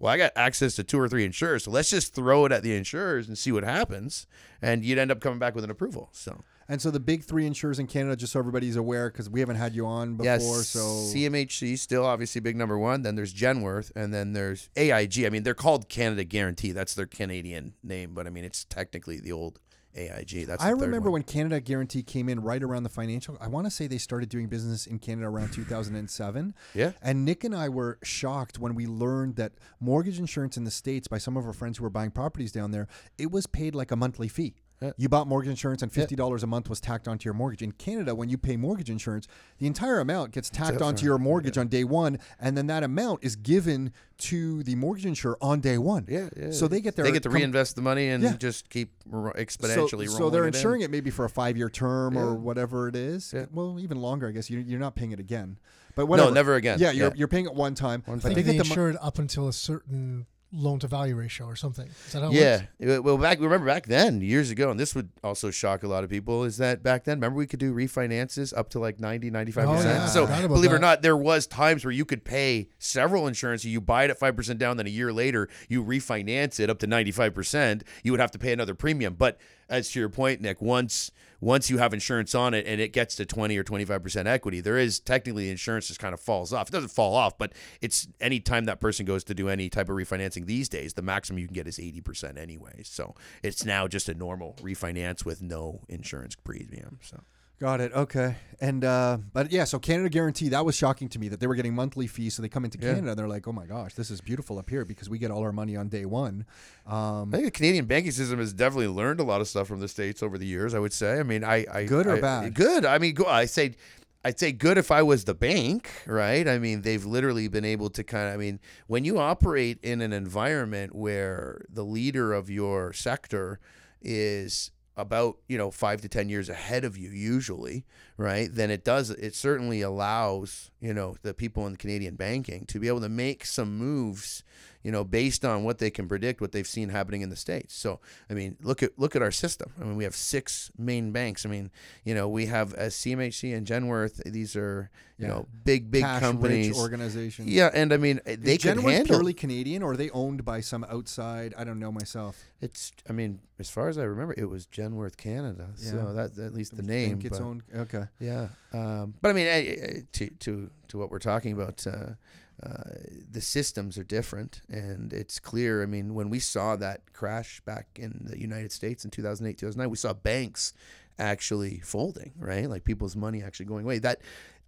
well, I got access to two or three insurers, so let's just throw it at the insurers and see what happens, and you'd end up coming back with an approval. So and so the big three insurers in Canada, just so everybody's aware, because we haven't had you on before. yes, so CMHC still obviously big number one. Then there's Genworth, and then there's AIG. I mean, they're called Canada Guarantee. That's their Canadian name, but I mean, it's technically the old AIG. That's the I remember when Canada Guarantee came in right around the financial. I want to say they started doing business in Canada around 2007. Yeah. And Nick and I were shocked when we learned that mortgage insurance in the states by some of our friends who were buying properties down there, it was paid like a monthly fee. Yeah. You bought mortgage insurance and fifty dollars a month was tacked onto your mortgage. In Canada, when you pay mortgage insurance, the entire amount gets tacked onto your mortgage on day one, and then that amount is given to the mortgage insurer on day one. Yeah, yeah. So they get their they get to com- reinvest the money and Yeah. just keep exponentially. so, so they're it in. insuring it maybe for a five year term Yeah. or whatever it is. Yeah. Well, even longer, I guess. You, you're not paying it again. But whatever. never again. Yeah, you're, Yeah. you're paying it one time. I but think they they, get the mo- insured up until a certain loan to value ratio or something. Is that how Yeah. Well, back remember back then, years ago, and this would also shock a lot of people, is that back then, remember we could do refinances up to like 90, 95%. Oh, yeah. So believe it or not, there was times where you could pay several insurance. You buy it at 5% down, then a year later, you refinance it up to 95%. You would have to pay another premium. But as to your point, Nick, once once you have insurance on it and it gets to 20 or 25% equity, there is technically insurance just kind of falls off. It doesn't fall off, but it's any time that person goes to do any type of refinancing these days, the maximum you can get is 80% anyway. So it's now just a normal refinance with no insurance premium. So Got it. Okay. And uh, but yeah, so Canada Guarantee that was shocking to me that they were getting monthly fees. So they come into Yeah. Canada, they're like, oh my gosh, this is beautiful up here because we get all our money on day one. Um, I think the Canadian banking system has definitely learned a lot of stuff from the states over the years. I would say. I mean, I, I Good or I- bad? Good. I mean, go, I say, I'd say good if I was the bank, right? I mean, they've literally been able to kind of. I mean, when you operate in an environment where the leader of your sector is about you know five to ten years ahead of you usually, right? Then it does it certainly allows you know the people in Canadian banking to be able to make some moves you know, based on what they can predict, what they've seen happening in the states. So, I mean, look at look at our system. I mean, we have six main banks. I mean, you know, we have a CMHC and Genworth. These are you Yeah. know big big Cash-rich companies. organizations. Yeah, and I mean, they Is could Genworth handle. purely Canadian, or are they owned by some outside? I don't know myself. It's. I mean, as far as I remember, it was Genworth Canada. Yeah. So that at least the name. think its but- own. Okay. Yeah, um, but I mean, to to to what we're talking about, uh, uh, the systems are different, and it's clear. I mean, when we saw that crash back in the United States in 2008, 2009, we saw banks actually folding, right? Like people's money actually going away. That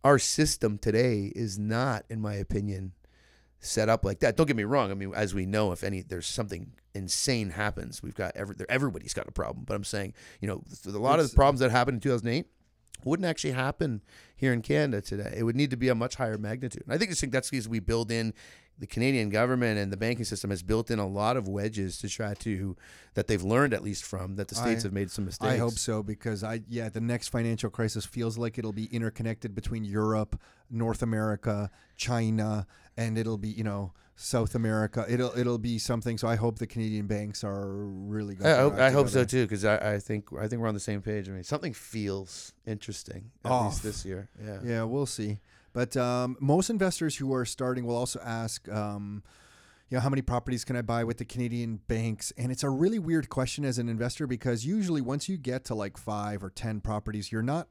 our system today is not, in my opinion, set up like that. Don't get me wrong. I mean, as we know, if any, there's something insane happens, we've got every, everybody's got a problem. But I'm saying, you know, a lot of the problems that happened in 2008 wouldn't actually happen here in Canada today. It would need to be a much higher magnitude. And I think, just think that's because we build in the Canadian government and the banking system has built in a lot of wedges to try to that they've learned at least from that the states I- have made some mistakes. I hope so because I yeah the next financial crisis feels like it'll be interconnected between Europe, North America, China, and it'll be you know South America. It'll it'll be something. So I hope the Canadian banks are really. got I hope, I hope so too because I, I think I think we're on the same page. I mean, something feels interesting at Off. least this year. Yeah. Yeah, we'll see. But um, most investors who are starting will also ask, um, you know, how many properties can I buy with the Canadian banks? And it's a really weird question as an investor because usually once you get to like five or ten properties, you're not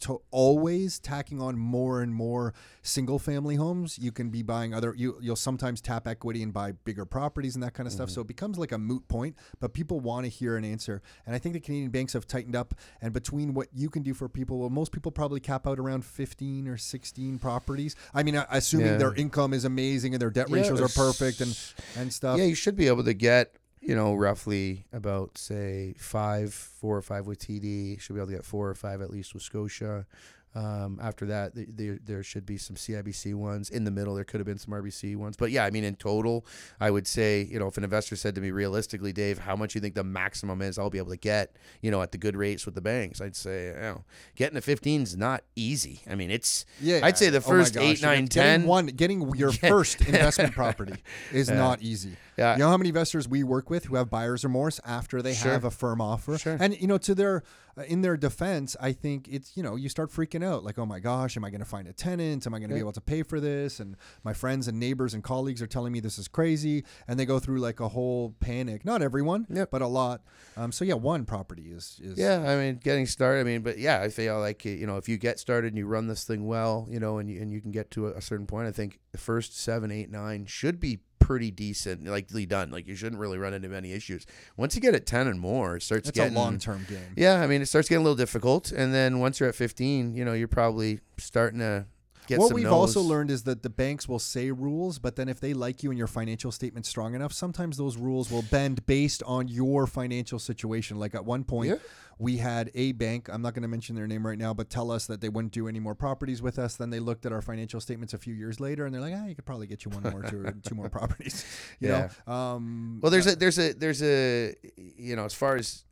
to always tacking on more and more single family homes. You can be buying other. You you'll sometimes tap equity and buy bigger properties and that kind of stuff. Mm-hmm. So it becomes like a moot point. But people want to hear an answer, and I think the Canadian banks have tightened up. And between what you can do for people, well, most people probably cap out around fifteen or sixteen properties. I mean, assuming Yeah. their income is amazing and their debt Yeah, ratios are perfect and and stuff. Yeah, you should be able to get, you know, roughly about say five, four or five with TD. Should be able to get four or five at least with Scotia. Um, after that, th- there there should be some CIBC ones in the middle. There could have been some RBC ones, but yeah, I mean, in total, I would say, you know, if an investor said to me realistically, Dave, how much you think the maximum is I'll be able to get, you know, at the good rates with the banks, I'd say, you know, getting to 15 is not easy. I mean, it's Yeah, I'd say the oh first gosh, eight, nine, getting 10. One, getting your first investment property is Yeah. not easy. Yeah. You know how many investors we work with who have buyer's remorse after they Sure. have a firm offer, Sure. and you know, to their uh, in their defense, I think it's you know you start freaking out like, oh my gosh, am I going to find a tenant? Am I going to be able to pay for this? And my friends and neighbors and colleagues are telling me this is crazy, and they go through like a whole panic. Not everyone, Yep. but a lot. Um, so yeah, one property is is Yeah, I mean, getting started. I mean, but yeah, I feel like you know, if you get started and you run this thing well, you know, and you, and you can get to a, a certain point, I think the first seven, eight, nine should be pretty decent, likely done. Like you shouldn't really run into many issues. Once you get at ten and more, it starts It's getting a long term game. Yeah, I mean, it starts getting a little difficult, and then once you're at fifteen, you know, you're probably starting to get what we've no's. also learned is that the banks will say rules, but then if they like you and your financial statement strong enough, sometimes those rules will bend based on your financial situation. Like at one point, Yeah. We had a bank, I'm not going to mention their name right now, but tell us that they wouldn't do any more properties with us. Then they looked at our financial statements a few years later and they're like, ah, you could probably get you one more, two, two more properties. You Yeah. know? Um, Well, there's a there's a there's a you know as far as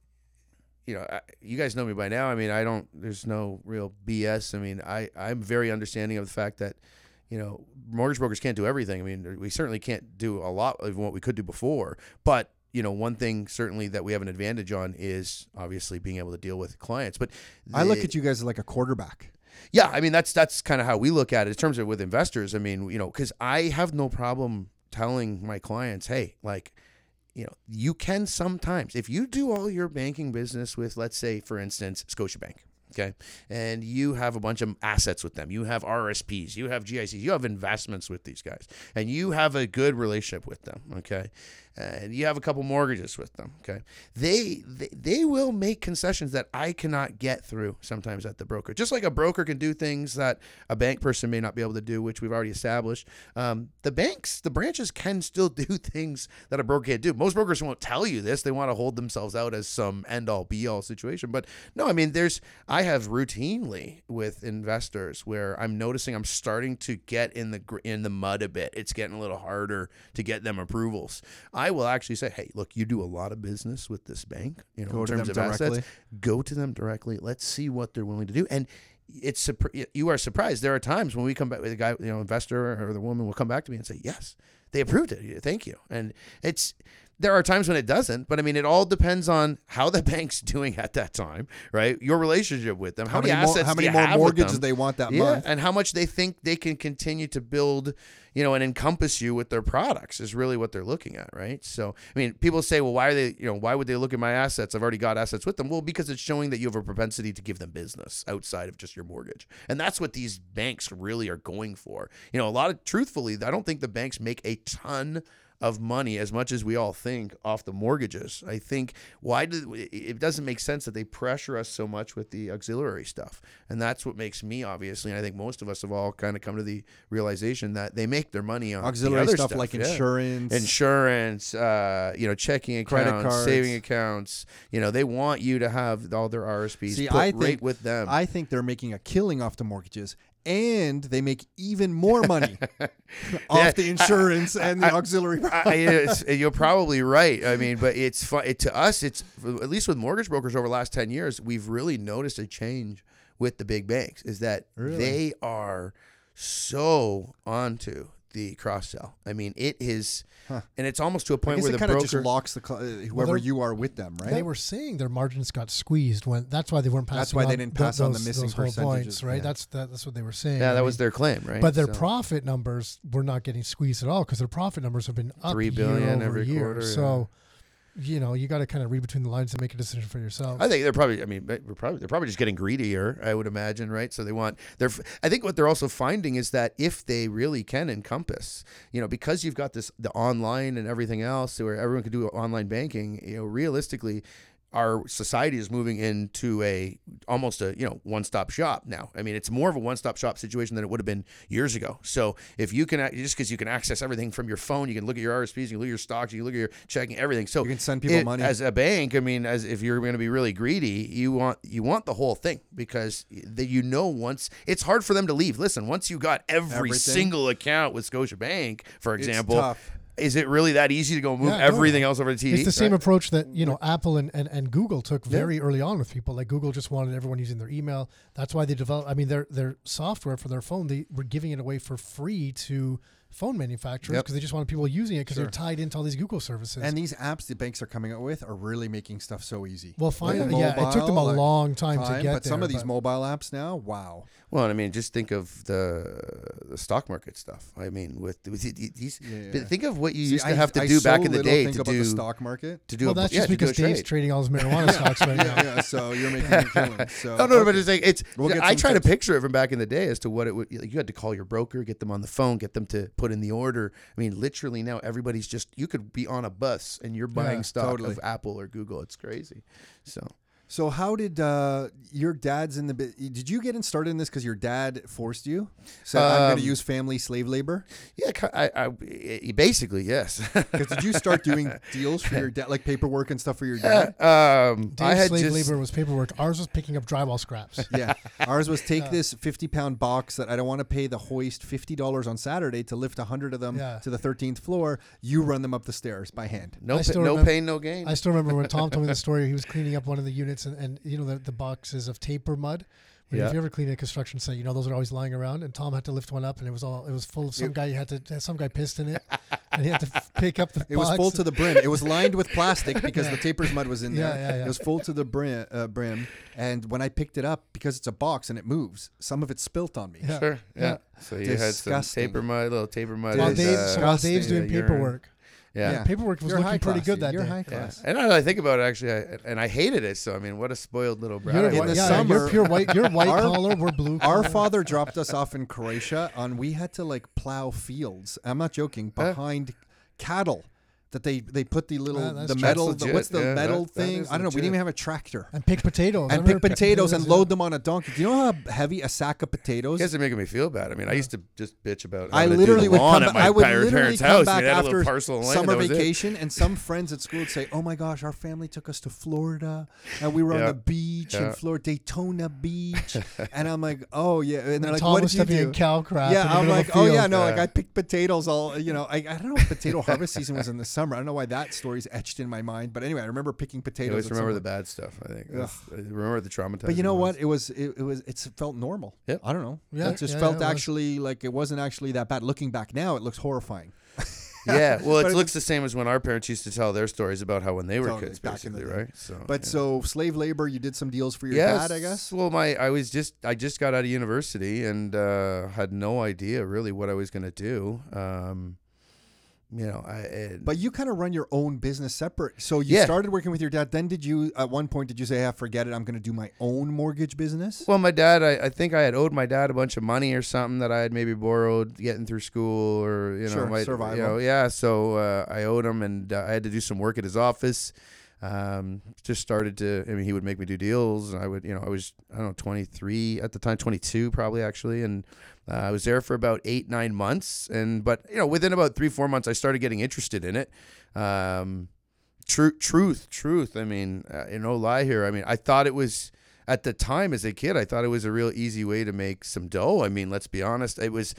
you know I, you guys know me by now. I mean, I don't. There's no real BS. I mean, I I'm very understanding of the fact that you know mortgage brokers can't do everything. I mean, we certainly can't do a lot of what we could do before, but. You know, one thing certainly that we have an advantage on is obviously being able to deal with clients. But I look at you guys like a quarterback. yeah, I mean that's that's kind of how we look at it in terms of with investors. I mean, you know, because I have no problem telling my clients, hey, like, you know, you can sometimes if you do all your banking business with, let's say, for instance, Scotiabank. Okay. And you have a bunch of assets with them. You have RSPs, you have GICs, you have investments with these guys, and you have a good relationship with them. Okay. And you have a couple mortgages with them. Okay. They, they they will make concessions that I cannot get through sometimes at the broker. Just like a broker can do things that a bank person may not be able to do, which we've already established. Um, the banks, the branches can still do things that a broker can't do. Most brokers won't tell you this. They want to hold themselves out as some end all be all situation. But no, I mean, there's I have routinely with investors where I'm noticing I'm starting to get in the in the mud a bit. It's getting a little harder to get them approvals. Will actually say, "Hey, look, you do a lot of business with this bank, you know, Go in terms of assets. Go to them directly. Let's see what they're willing to do." And it's you are surprised. There are times when we come back with a guy, you know, investor or the woman will come back to me and say, "Yes, they approved it. Thank you." And it's there are times when it doesn't, but I mean, it all depends on how the bank's doing at that time, right? Your relationship with them, how, many, more, assets, how do many more mortgages they want that yeah, month? and how much they think they can continue to build, you know, and encompass you with their products is really what they're looking at, right? So, I mean, people say, well, why are they, you know, why would they look at my assets? I've already got assets with them. Well, because it's showing that you have a propensity to give them business outside of just your mortgage, and that's what these banks really are going for. You know, a lot of truthfully, I don't think the banks make a ton of money as much as we all think off the mortgages. I think why do it doesn't make sense that they pressure us so much with the auxiliary stuff. And that's what makes me obviously and I think most of us have all kind of come to the realization that they make their money on the Auxiliary other stuff, like yeah. insurance. Insurance, uh, you know, checking accounts, Credit cards. saving accounts. You know, they want you to have all their RSPs See, put I right think with them. I think they're making a killing off the mortgages, and they make even more money off Yeah, the insurance and the auxiliary. I, you're probably right. I mean, but it's fun. It, to us, it's at least with mortgage brokers over the last ten years, we've really noticed a change with the big banks. Is that Really? they are so onto the cross sell. I mean, it is, Huh. and it's almost to a point guess where it the kind of broker. just locks the cl- uh, whoever they're- you are with them, right? They were saying their margins got squeezed when. That's why they weren't passing. That's why they on didn't th- pass on the those- missing percentages, points, right? yeah. That's that, that's what they were saying. yeah, I that was mean, their claim, right? But their So- profit numbers were not getting squeezed at all because their profit numbers have been up three billion year over every year. quarter, So, you know, you got to kind of read between the lines and make a decision for yourself. I think they're probably. I mean, we're probably they're probably just getting greedier. I would imagine, right? So they want. They're. I think what they're also finding is that if they really can encompass, you know, because you've got this the online and everything else, where everyone can do online banking. You know, realistically. Our society is moving into a almost a you know one stop shop now. I mean, it's more of a one stop shop situation than it would have been years ago. So if you can just because you can access everything from your phone, you can look at your RSPs, you can look at your stocks, you can look at your checking, everything. So You can send people it- money. as a bank. I mean, as if you're going to be really greedy, you want you want the whole thing because that you know once it's hard for them to leave. Listen, once you got every Everything. single account with Scotia Bank, for It's example, tough. Is it really that easy to go move Yeah, everything else over to TD? It's the same Right? approach that you know Apple and, and, and Google took very early on with people. Like Google just wanted everyone using their email. That's why they developed. I mean, their their software for their phone they were giving it away for free to phone manufacturers Yep. because they just wanted people using it because Sure. they're tied into all these Google services. And these apps the banks are coming out with are really making stuff so easy. well, Like finally, yeah, it took them a like, long time, to time, get but there. some of these but- mobile apps now, wow. Well, I mean, just think of the the stock market stuff. I mean, with, with these, Yeah. think of what you See, used to I- have to I do so back in the day think to about do the stock market. to do well, a, that's yeah, just to because Dave's trade. trading all his marijuana stocks right now. yeah, yeah. So you're making a killing. So No, no, okay. but it's like it's. We'll I try tips. to picture it from back in the day as to what it would. Like you had to call your broker, get them on the phone, get them to put in the order. I mean, literally now everybody's just. You could be on a bus and you're buying Yeah, stock totally. of Apple or Google. It's crazy. So So how did uh, your dad's in the? bi- Did you get in started in this because your dad forced you? Said I'm going Um, to use family slave labor. yeah, I, I, I- basically yes. Did you start doing deals for your dad, like paperwork and stuff for your Yeah, dad? um, I had slave just. labor was paperwork. Ours was picking up drywall scraps. yeah, ours was take this 50 pound box that I don't want to pay the hoist fifty dollars on Saturday to lift hundred of them Yeah. to the 13th floor. You run them up the stairs by hand. No, I pa- no remember- pain, no gain. I still remember when Tom told me the story. He was cleaning up one of the units, and, and you know the, the boxes of taper mud. When Yeah. If you ever clean a construction site, you know those are always lying around. And Tom had to lift one up, and it was all it was full of some guy. He had to some guy pissed in it, and he had to f- pick up the. It was full to the brim. It was lined with plastic because the taper's mud was in there. Yeah, yeah, yeah. It was full to the brim, uh, brim. And when I picked it up, because it's a box and it moves, some of it spilt on me. Yeah. Sure. Yeah. Yeah. So you had some taper mud, little taper mud. While, is, Dave, uh, so while Dave's doing Yeah, urine. paperwork, yeah. Yeah. paperwork was You're looking high pretty class, good dude. that You're day. high Yeah. class. And now that I think about it, actually, I, and I hated it. So I mean, what a spoiled little brat. You're, In the yeah, summer- you're pure white. You're white Our- collar. We're blue. Our collar. father dropped us off in Croatia, and we had to like plow fields. I'm not joking. Huh? Behind cattle that they they put the little Ah, that's the true. metal That's the, legit. what's the Yeah, metal that- that thing is I don't know we didn't legit. even have a tractor and pick potatoes. and I've pick heard pick potatoes and yeah. load them on a donkey do you know how heavy a sack of potatoes You guys are making me feel bad. I mean, I used to just bitch about. I having to do literally the would lawn come. at Back, my I would par- literally parents' come house. back We had a little after parcel of land, summer that was it. vacation, and some friends at school would say, "Oh my gosh, our family took us to Florida, and we were on Yeah. the beach in Yeah. Florida, Daytona Beach." and I'm like, "Oh yeah," and they're like, Tom "What was did you stepping do?" in cow crap. yeah, the I'm middle like, a oh yeah, field. no, like Yeah. I picked potatoes all, you know, I, I don't know if potato harvest season was in the summer. I don't know why that story's etched in my mind, but anyway, I remember picking I potatoes. always at remember some the bad stuff. I think. I remember the traumatizing. But you know ones. what? It was it, it was it's felt normal. Yep. I don't know. Yeah, it just yeah, felt yeah, it was. actually like it wasn't actually that bad. Looking back now, it looks horrifying. Yeah, well, it it looks the same as when our parents used to tell their stories about how when they were Totally, kids, back in the basically, right? So, But yeah. so slave labor, you did some deals for your Yes, dad, I guess. Well, my I was just I just got out of university and uh, had no idea really what I was going to do. Um, you know, I and But you kind of run your own business separate. So you Yeah. started working with your dad. Then did you at one point did you say, "Ah, forget it, I'm going to do my own mortgage business"? well, my dad, I, I think I had owed my dad a bunch of money or something that I had maybe borrowed getting through school or you know, Sure, my, survival. You know, yeah, so uh, I owed him and uh, I had to do some work at his office. Um, just started to. I mean, he would make me do deals, and I would, you know, I was I don't know, 23 at the time, 22 probably actually, and uh, I was there for about eight nine months, and but you know, within about three four months, I started getting interested in it. Um, truth, truth, truth. I mean, uh, no lie here. I mean, I thought it was at the time as a kid. I thought it was a real easy way to make some dough. I mean, let's be honest. It was,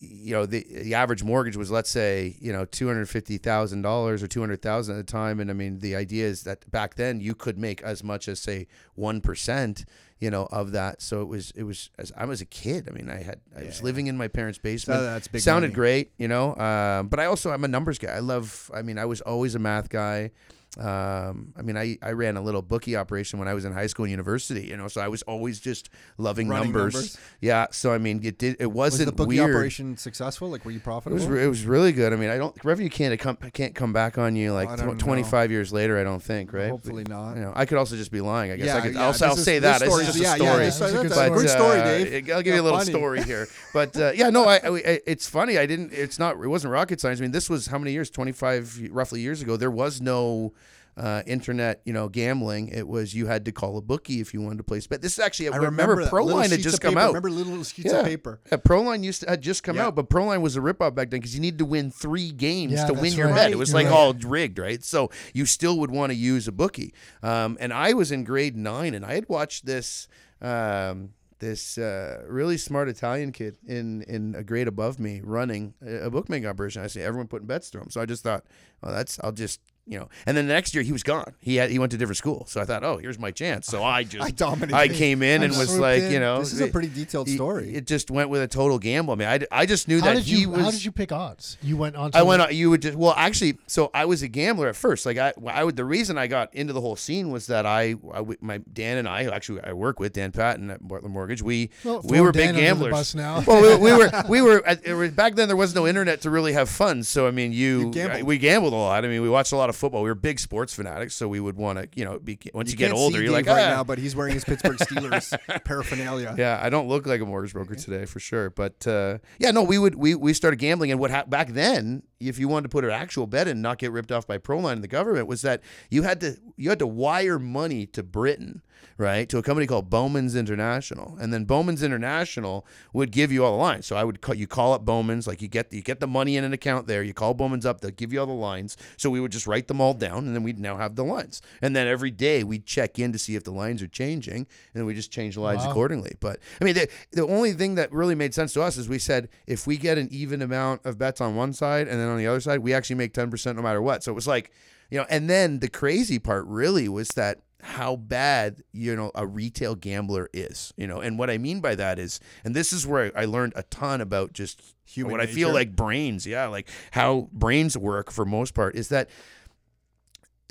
you know, the the average mortgage was let's say you know two hundred fifty thousand dollars or two hundred thousand at the time, and I mean, the idea is that back then you could make as much as say one percent. You know of that, so it was it was as I was a kid. I mean, I had I was living in my parents' basement. that's big Sounded money. great, you know. Um, but I also I'm a numbers guy. I love. I mean, I was always a math guy. Um, I mean, I, I ran a little bookie operation when I was in high school and university, you know, so I was always just loving Running numbers. numbers. Yeah. So, I mean, it did, it Was wasn't the bookie weird. operation successful? Like, were you It profitable? was, it was really good. I mean, I don't, revenue can't come, can't come back on you like tw- 25 years later, I don't think, right? Hopefully not. You know, I could also just be lying. I guess Yeah, I could, yeah, I'll, I'll is- say this that. It's just is- a yeah, yeah, story. this- That's a that's good a story. great story, uh, Dave. I'll give you a little funny. story here, but uh, yeah, no, I, I, I- it's funny. I didn't. It's not. It wasn't rocket science. I mean, this was how many years? Twenty five, roughly years ago. There was no. Uh, internet, you know, gambling. It was you had to call a bookie if you wanted to place bet. This is actually I, I remember, remember, Proline had just come paper. out. Remember little sheets Yeah. of paper. Yeah, Proline used to, had just come Yeah. out, but Proline was a ripoff back then because you needed to win three games Yeah, to win your right. bet. It was like right. all rigged, right? So you still would want to use a bookie. Um, and I was in grade nine, and I had watched this. Um, this uh, really smart Italian kid in in a grade above me running a a bookmaking operation. I see everyone putting bets through him, so I just thought, well, that's I'll just you know. And then the next year he was gone. He had he went to a different school, so I thought, oh, here's my chance. So I just I dominated. I came in I and was like, in. you know, This is a pretty detailed it- story. It just went with a total gamble. I mean, I, I just knew How that did he you was. How did you pick odds? You went on. To I went. on- You would just well, actually. So I was a gambler at first. Like I, I would. The reason I got into the whole scene was that I, I w- my Dan and I actually I work with Dan Patton at Butler Mortgage. We Well, we were Dan big under the gamblers. bus now. well, we, we were we were at, it was- back then. There was no internet to really have fun. So I mean, you, You gambled. we gambled a lot. I mean, we watched a lot of football. We were big sports fanatics, so we would want to, you know, be once you, get older, you're Dave like, right "Ah." now, but he's wearing his Pittsburgh Steelers paraphernalia. Yeah, I don't look like a mortgage broker today for sure, but uh, yeah, no, we would we, we started gambling, and what hap back then, if you wanted to put an actual bet in, and not get ripped off by Proline and the government, was that you had to you had to wire money to Britain, right, to a company called Bowman's International, and then Bowman's International would give you all the lines. So I would call you call up Bowman's, like you get you get the money in an account there, you call Bowman's up, they'll give you all the lines. So we would just write them all down, and then we'd now have the lines, and then every day we'd check in to see if the lines are changing, and then we just change the lines Wow. accordingly. But I mean, the, the only thing that really made sense to us is we said if we get an even amount of bets on one side and then on the other side, we actually make 10% no matter what. So it was like, you know, and then the crazy part really was that how bad, you know, a retail gambler is, you know, and what I mean by that is, and this is where I learned a ton about just Human what I feel like brains, yeah, like how brains work for most part is that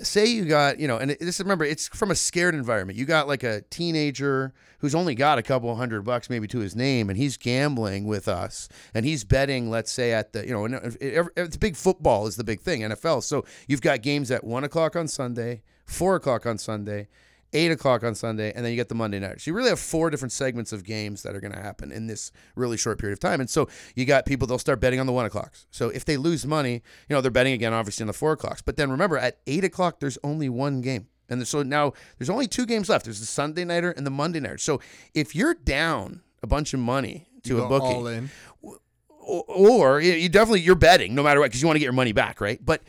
say you got you know and this remember it's from a scared environment. You got like a teenager who's only got a couple hundred bucks maybe to his name and he's gambling with us and he's betting let's say at the you know it's uh, big football is the big thing nfl so you've got games at one o'clock on sunday four o'clock on sunday eight o'clock on Sunday, and then you get the Monday night. So you really have four different segments of games that are going to happen in this really short period of time. And so you got people they'll start betting on the one o'clocks. So if they lose money, you know they're betting again, obviously on the four o'clocks. But then remember, at eight o'clock, there's only one game. And so now there's only two games left. There's the Sunday nighter and the Monday nighter. So if you're down a bunch of money to You a bookie, or, or you you definitely you're betting no matter what because you want to get your money back, right? But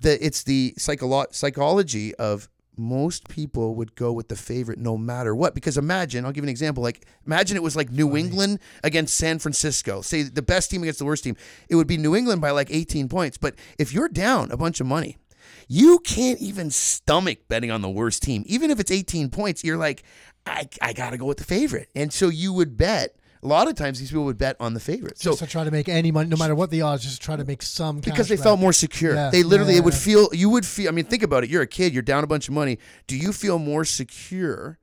the it's the psycholo- psychology of most people would go with the favorite no matter what. Because imagine I'll give you an example like imagine it was like New England against San Francisco. Say the best team against the worst team. It would be New England by like 18 points. But if you're down a bunch of money you can't even stomach betting on the worst team. Even if it's 18 points you're like I, I got to go with the favorite. And so you would bet a lot of times these people would bet on the favorite so just to try to make any money, no matter what the odds, just to try to make some because they felt more secure. Yeah, They literally, yeah, it would feel, you would feel, I mean, think about it. You're a kid, you're down a bunch of money. Do you feel more secure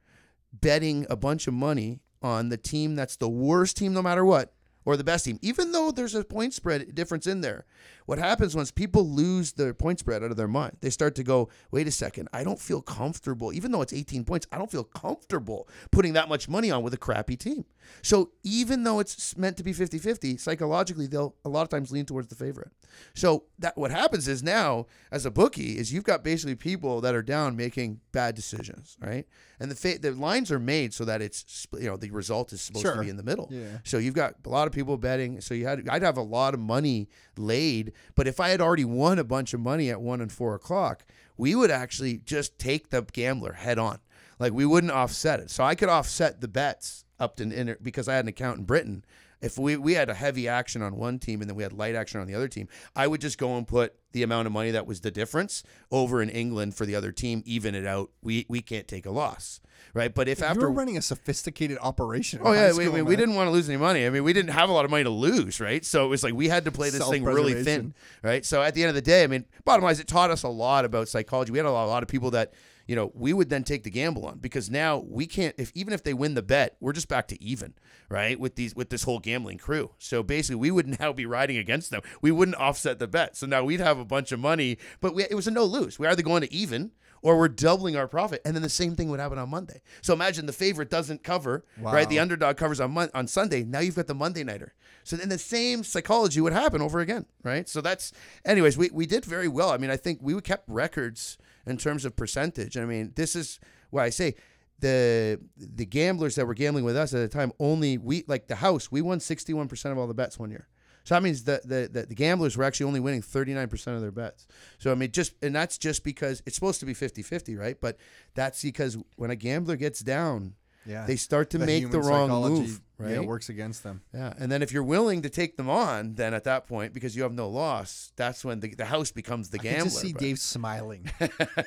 betting a bunch of money on the team that's the worst team no matter what or the best team? Even though there's a point spread difference in there. What happens once people lose their point spread out of their mind? They start to go, wait a second, I don't feel comfortable. Even though it's 18 points, I don't feel comfortable putting that much money on with a crappy team. So even though it's meant to be 50-50, psychologically they'll a lot of times lean towards the favorite. So that what happens is now as a bookie is you've got basically people that are down making bad decisions, right? And the fa- the lines are made so that it's you know the result is supposed to be in the middle. Yeah. So you've got a lot of people betting. So you had I'd have a lot of money laid, but if I had already won a bunch of money at one and four o'clock, we would actually just take the gambler head on. Like we wouldn't offset it. So I could offset the bets up to in because I had an account in Britain. If we, we had a heavy action on one team and then we had light action on the other team, I would just go and put the amount of money that was the difference over in England for the other team, even it out. We we can't take a loss, right? But if you after running a sophisticated operation. Oh yeah, we, we, we didn't want to lose any money. I mean, we didn't have a lot of money to lose, right? So it was like we had to play this thing really thin, right? So at the end of the day, I mean, bottom line is it taught us a lot about psychology. We had a lot, a lot of people that you know we would then take the gamble on because now we can't if even if they win the bet, we're just back to even, right? With these with this whole gambling crew. So basically, we would now be riding against them. We wouldn't offset the bet. So now we'd have a bunch of money, but we, it was a no lose. We're either going to even or we're doubling our profit. And then the same thing would happen on Monday. So imagine the favorite doesn't cover, right? The underdog covers on Mon- on Sunday. Now you've got the Monday nighter. So then the same psychology would happen over again, right? So that's, anyways, we, we did very well. I mean, I think we kept records in terms of percentage. I mean, this is why I say the the gamblers that were gambling with us at the time only we like the house we won 61% of all the bets one year so that means that the, the, the gamblers were actually only winning 39% of their bets. So i mean just and that's just because it's supposed to be 50-50 right? But that's because when a gambler gets down Yeah. they start to The make the wrong move right Yeah, it works against them. yeah, and then if you're willing to take them on, then at that point, because you have no loss, that's when the, the house becomes the I gambler. can just see Dave smiling.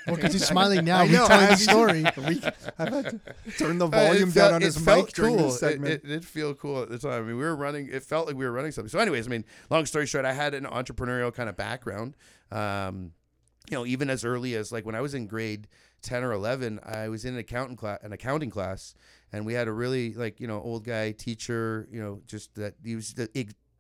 Well, because he's smiling now. I know. telling the story. we, I've had to turn the Uh, volume it down felt- on his mic during cool. this segment. It, it did feel cool at the time. I mean, we were running. It felt like we were running something. So, anyways, I mean, long story short, I had an entrepreneurial kind of background. Um, you know, even as early as like when I was in grade ten or eleven, I was in an accounting class, an accounting class, and we had a really like you know old guy teacher. You know, just that he was the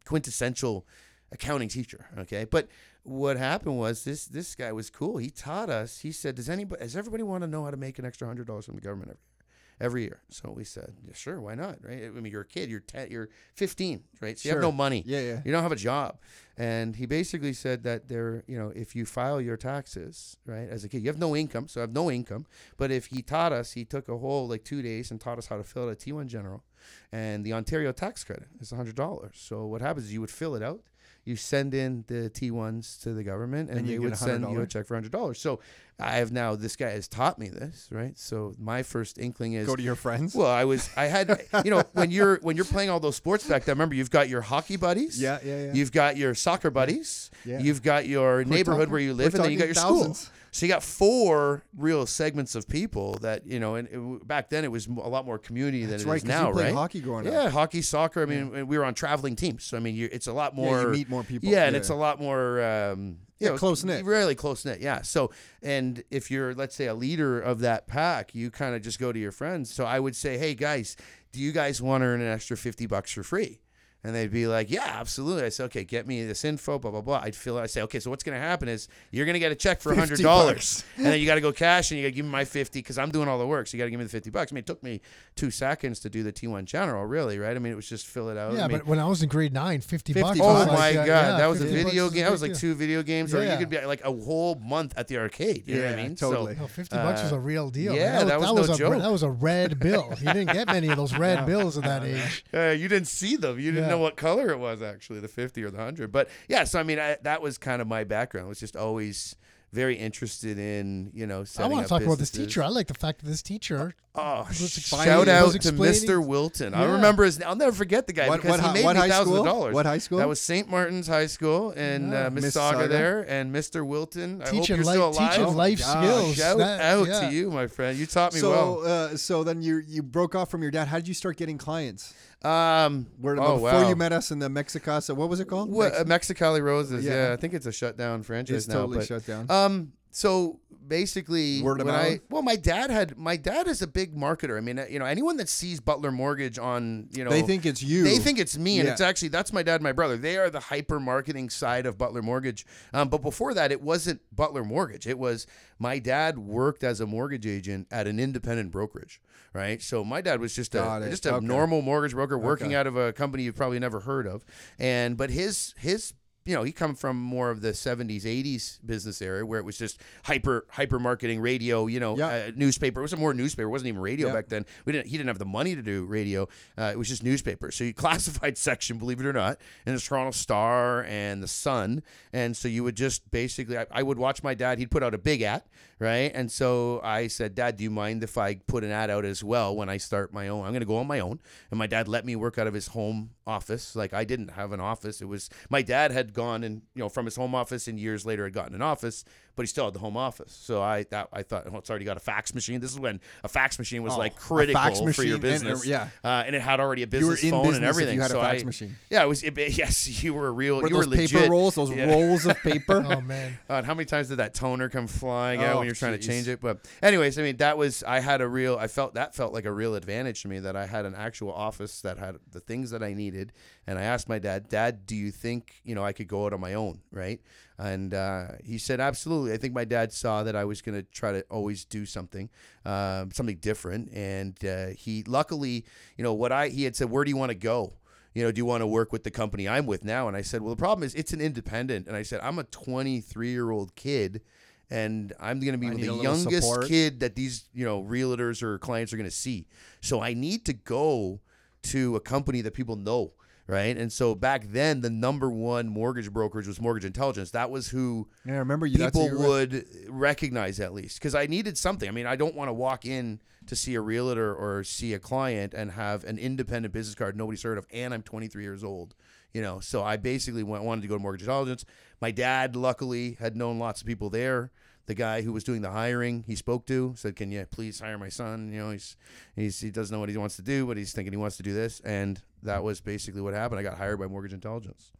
quintessential accounting teacher. Okay, but what happened was this this guy was cool. He taught us. He said, "Does anybody does everybody want to know how to make an extra hundred dollars from the government every every year?" So we said, yeah, "Sure, why not?" Right? I mean, you're a kid. You're ten. You're 15. Right? So you have no money. Yeah, yeah. You don't have a job. And he basically said that there, you know, if you file your taxes, right, as a kid, you have no income, so I have no income. But if he taught us, he took a whole like two days and taught us how to fill out a T1 general. And the Ontario tax credit is $100. So what happens is you would fill it out, you send in the T1s to the government, and, And you they would send you a check for $100. So I have now, this guy has taught me this, right? So my first inkling is Go to your friends. well, I was, I had, you know, when you're when you're playing all those sports back then. Remember, you've got your hockey buddies. yeah, yeah, yeah. You've got your soccer buddies. Yeah. You've got your neighborhood talking- where you live, and then you got your talking school. So you got four real segments of people that you know. And it, back then, it was a lot more community That's than it right. is now, right? hockey growing up. Yeah, hockey, soccer. I mean, and we were on traveling teams, so I mean, it's a lot more. Yeah, you meet more people. Yeah, and it's a lot more. Um, Yeah, know, close-knit. Really close knit. Yeah. So, and if you're, let's say, a leader of that pack, you kind of just go to your friends. So I would say, hey guys, do you guys want to earn an extra fifty bucks for free? And they'd be like, "Yeah, absolutely." I said, "Okay, get me this info." Blah blah blah. I'd fill it. I say, "Okay, so what's gonna happen is you're gonna get a check for $100. and then you got to go cash, and you got to give me my fifty because I'm doing all the work. So you got to give me the fifty bucks. I mean, it took me two seconds to do the T1 general, really, right? I mean, it was just fill it out. Yeah, I mean, but when I was in grade nine, 50, 50 bucks. Oh my like, god, uh, yeah, that was a video game. That was like two video games, or you could be like a whole month at the arcade. You know what I mean? totally. No, 50 bucks was uh, a real deal. yeah, man. that was no was a, joke. That was a red bill. You didn't get many of those red bills at that age. Uh, you didn't see them. You didn't Yeah. Know what color it was actually, the 50 or the 100. But yeah, so I mean, I, that was kind of my background. I was just always very interested in, you know, I want to talk about this teacher. I like the fact that this teacher. Oh, was sh- explaining- shout out to Mr. Wilton. I remember his. I'll never forget the guy What- because what he made what me high thousands school? of dollars. What high school? That was St. Martin's High School, and Yeah. uh, Miss Miss Saga, Saga. there, and Mr. Wilton. I hope Teaching you're life, still alive. teaching Oh life gosh. skills. Shout That- out yeah. to you, my friend. You taught me So, well. uh, so then you you broke off from your dad. How did you start getting clients? Um, Where oh, before wow. you met us in the Mexicasa, what was it called? What, Mex- uh, Mexicali Rosa's. Yeah. Yeah. I think it's a shutdown franchise it's now. totally but, shut down. Um. So basically, Word of mouth? I well, my dad had my dad is a big marketer. I mean, uh, you know, anyone that sees Butler Mortgage on, you know, they think it's you. They think it's me, and it's actually that's my dad, and my brother. They are the hyper marketing side of Butler Mortgage. Um, but before that, it wasn't Butler Mortgage. It was my dad worked as a mortgage agent at an independent brokerage, right? So my dad was just Got a it. just a Okay. normal mortgage broker working Okay. out of a company you've probably never heard of, and but his his you know, he come from more of the 70s, 80s business area where it was just hyper hyper marketing, radio, you know, Yeah. uh, newspaper. It was a more newspaper. It wasn't even radio Yeah. back then. We didn't. He didn't have the money to do radio. Uh, it was just newspaper. So you classified section, believe it or not, in the Toronto Star and the Sun. And so you would just basically, I, I would watch my dad. He'd put out a big ad, right? And so I said, Dad, do you mind if I put an ad out as well when I start my own? I'm going to go on my own. And my dad let me work out of his home office. Like I didn't have an office. It was my dad had gone and you know from his home office, and years later had gotten an office, but he still had the home office. So I that I thought, oh, it's already got a fax machine. This is when a fax machine was Oh, like critical fax for your and- and- business. yeah. uh, and it had already a You were business in phone business and if everything. you had a so fax I, machine. Yeah, it was. It, yes, you were a real. Were you those were legit. paper rolls, those Yeah. rolls of paper. Oh man. God, how many times did that toner come flying out Oh, when you're trying jeez. to change it? But anyways, I mean, that was I had a real. I felt that felt like a real advantage to me that I had an actual office that had the things that I needed. And I asked my dad, Dad, do you think you know I could go out on my own, right? And uh, he said, absolutely. I think my dad saw that I was going to try to always do something, um, something different. And uh, he, luckily, you know, what I he had said, where do you want to go? you know, do you want to work with the company I'm with now? And I said, well, the problem is it's an independent. And I said, I'm a 23 year old kid and I'm going to be I need a the youngest support. kid that these, you know, realtors or clients are going to see. So I need to go to a company that people know. Right. And so back then, the number one mortgage brokerage was Mortgage Intelligence. That was who Yeah, remember you. people who you were- would recognize at least because I needed something. I mean, I don't want to walk in to see a realtor or see a client and have an independent business card nobody's heard of, and I'm 23 years old. You know, so I basically went, wanted to go to Mortgage Intelligence. My dad, luckily, had known lots of people there. The guy who was doing the hiring, he spoke to, said, "Can you please hire my son? You know, he's he's he doesn't know what he wants to do, but he's thinking he wants to do this." And that was basically what happened. I got hired by Mortgage Intelligence.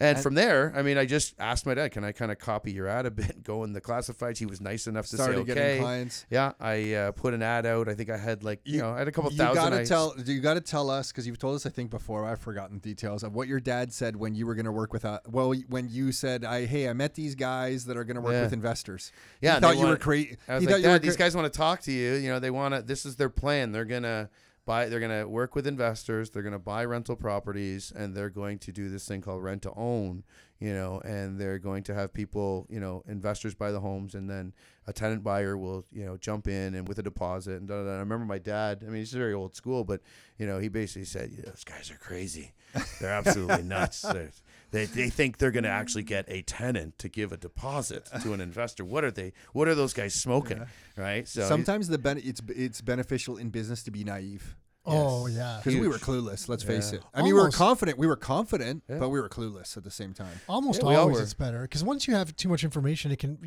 And, And- from there, I mean, I just asked my dad, "Can I kind of copy your ad a bit, go in the classifieds?" He was nice enough to say, "Okay." clients. Yeah, I uh, put an ad out. I think I had like you, You- know I had a couple You thousand. gotta I- tell. You gotta tell us because you've told us. I think before. I've forgotten details of what your dad said when you were gonna work with. Uh, well, when you said, "I hey, I met these guys that are gonna work Yeah. with investors." Yeah, he thought you were crazy. I was he like, you were these guys want to talk to you. You know, they want to. This is their plan. They're gonna buy. They're gonna work with investors. They're gonna buy rental properties, and they're going to do this thing called rent to own. You know, and they're going to have people. You know, investors buy the homes, and then a tenant buyer will you know jump in and with a deposit. And da, da, da. I remember my dad. I mean, he's very old school, but you know, he basically said, yeah, "Those guys are crazy. They're absolutely nuts." They're- they, they think they're going to actually get a tenant to give a deposit to an investor. What are they? What are those guys smoking? Right. So Sometimes the ben- it's it's beneficial in business to be naive Oh yeah. because we were clueless. Let's face it. I mean, we were confident. We were confident, Yeah. but we were clueless at the same time. Almost Yeah, always it's better because once you have too much information, it can.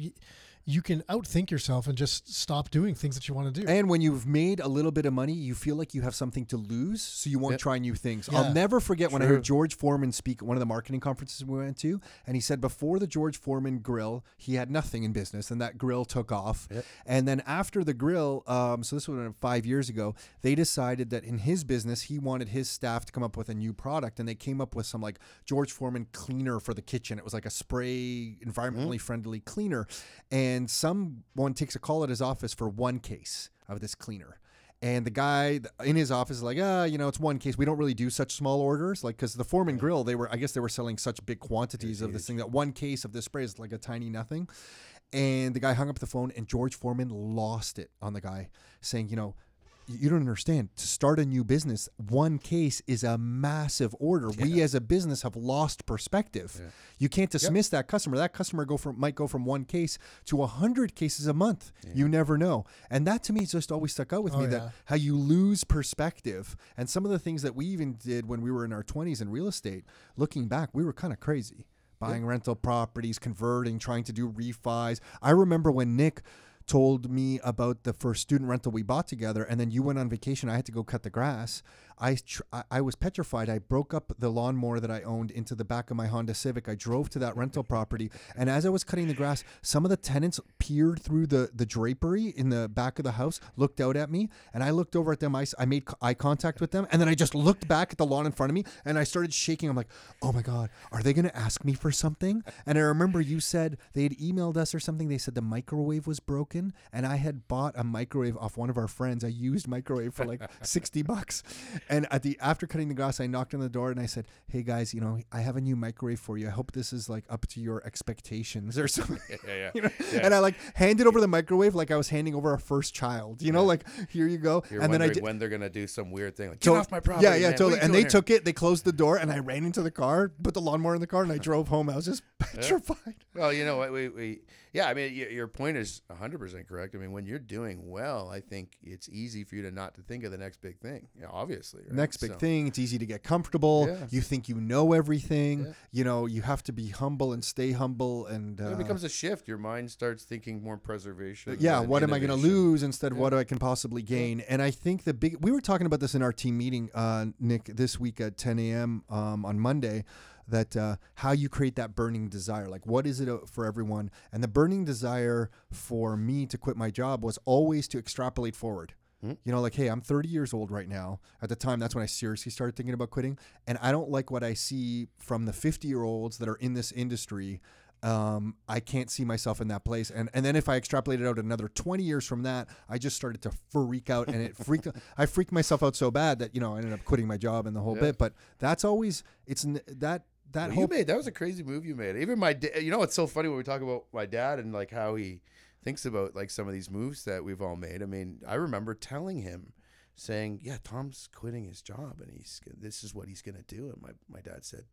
You can outthink yourself and just stop doing things that you want to do. And when you've made a little bit of money, you feel like you have something to lose, so you won't try new things. Yeah. I'll never forget when I heard George Foreman speak at one of the marketing conferences we went to, and he said before the George Foreman grill, he had nothing in business, and that grill took off. And then after the grill, um, so this was five years ago, they decided that in his business, he wanted his staff to come up with a new product, and they came up with some like George Foreman cleaner for the kitchen. It was like a spray, environmentally friendly cleaner, and someone takes a call at his office for one case of this cleaner. And the guy in his office is like, ah, you know, it's one case. We don't really do such small orders, like because the Foreman Grill, they were, I guess, they were selling such big quantities of this thing that one case of this spray is like a tiny nothing. And the guy hung up the phone, and George Foreman lost it on the guy, saying, you know, you don't understand. To start a new business, one case is a massive order. We as a business have lost perspective. You can't dismiss that customer. That customer go from might go from one case to a hundred cases a month. You never know. And that to me just always stuck out with Oh, me yeah. that how you lose perspective. And some of the things that we even did when we were in our twenties in real estate, looking back, we were kind of crazy. Buying rental properties, converting, trying to do refis. I remember when Nick told me about the first student rental we bought together, and then you went on vacation. I had to go cut the grass. I tr- I- was petrified. I broke up the lawnmower that I owned into the back of my Honda Civic. I drove to that rental property, and as I was cutting the grass, some of the tenants peered through the the drapery in the back of the house, looked out at me, and I looked over at them. I, I made eye contact with them, and then I just looked back at the lawn in front of me, and I started shaking. I'm like, oh my god, are they going to ask me for something? And I remember you said they had emailed us or something. They said the microwave was broken, and I had bought a microwave off one of our friends. I used microwave for like sixty bucks, and at the after cutting the grass, I knocked on the door and I said, "Hey guys, you know, I have a new microwave for you. I hope this is like up to your expectations or something." Yeah, yeah. You know? Yeah. And I like handed over the microwave like I was handing over a first child. You know, like here you go. You're and then I did. when they're gonna do some weird thing like get off my property. Yeah, yeah, man. Totally. And they here?" took it. They closed the door, and I ran into the car, put the lawnmower in the car, and I drove home. I was just petrified. Well, you know what? We, we yeah. I mean, y- your point is 100 percent correct. I mean, when you're doing well, I think it's easy for you to not to think of the next big thing. Yeah, obviously. Right? Next big So- thing, it's easy to get comfortable. Yeah. You think you know everything. Yeah. You know, you have to be humble and stay humble. And uh, It becomes a shift. Your mind starts thinking more preservation. yeah, what am I going to lose instead of what I can possibly gain? And I think the big, we were talking about this in our team meeting, uh, Nick, this week at 10 a.m. Um, on Monday, that uh, how you create that burning desire. Like, what is it uh, for everyone? And the burning desire for me to quit my job was always to extrapolate forward. You know, like, hey, I'm 30 years old right now. At the time, that's when I seriously started thinking about quitting. And I don't like what I see from the 50 year olds that are in this industry um, I can't see myself in that place. And and then if I extrapolated out another 20 years from that, I just started to freak out, and it freaked. I freaked myself out so bad that you know I ended up quitting my job and the whole Yeah. bit. But that's always it's that that Well, whole you made that was a crazy move you made. Even my, da- you know, it's so funny when we talk about my dad and like how he thinks about like some of these moves that we've all made. I mean, I remember telling him, saying, "Yeah, Tom's quitting his job and he's this is what he's gonna do." And my my dad said.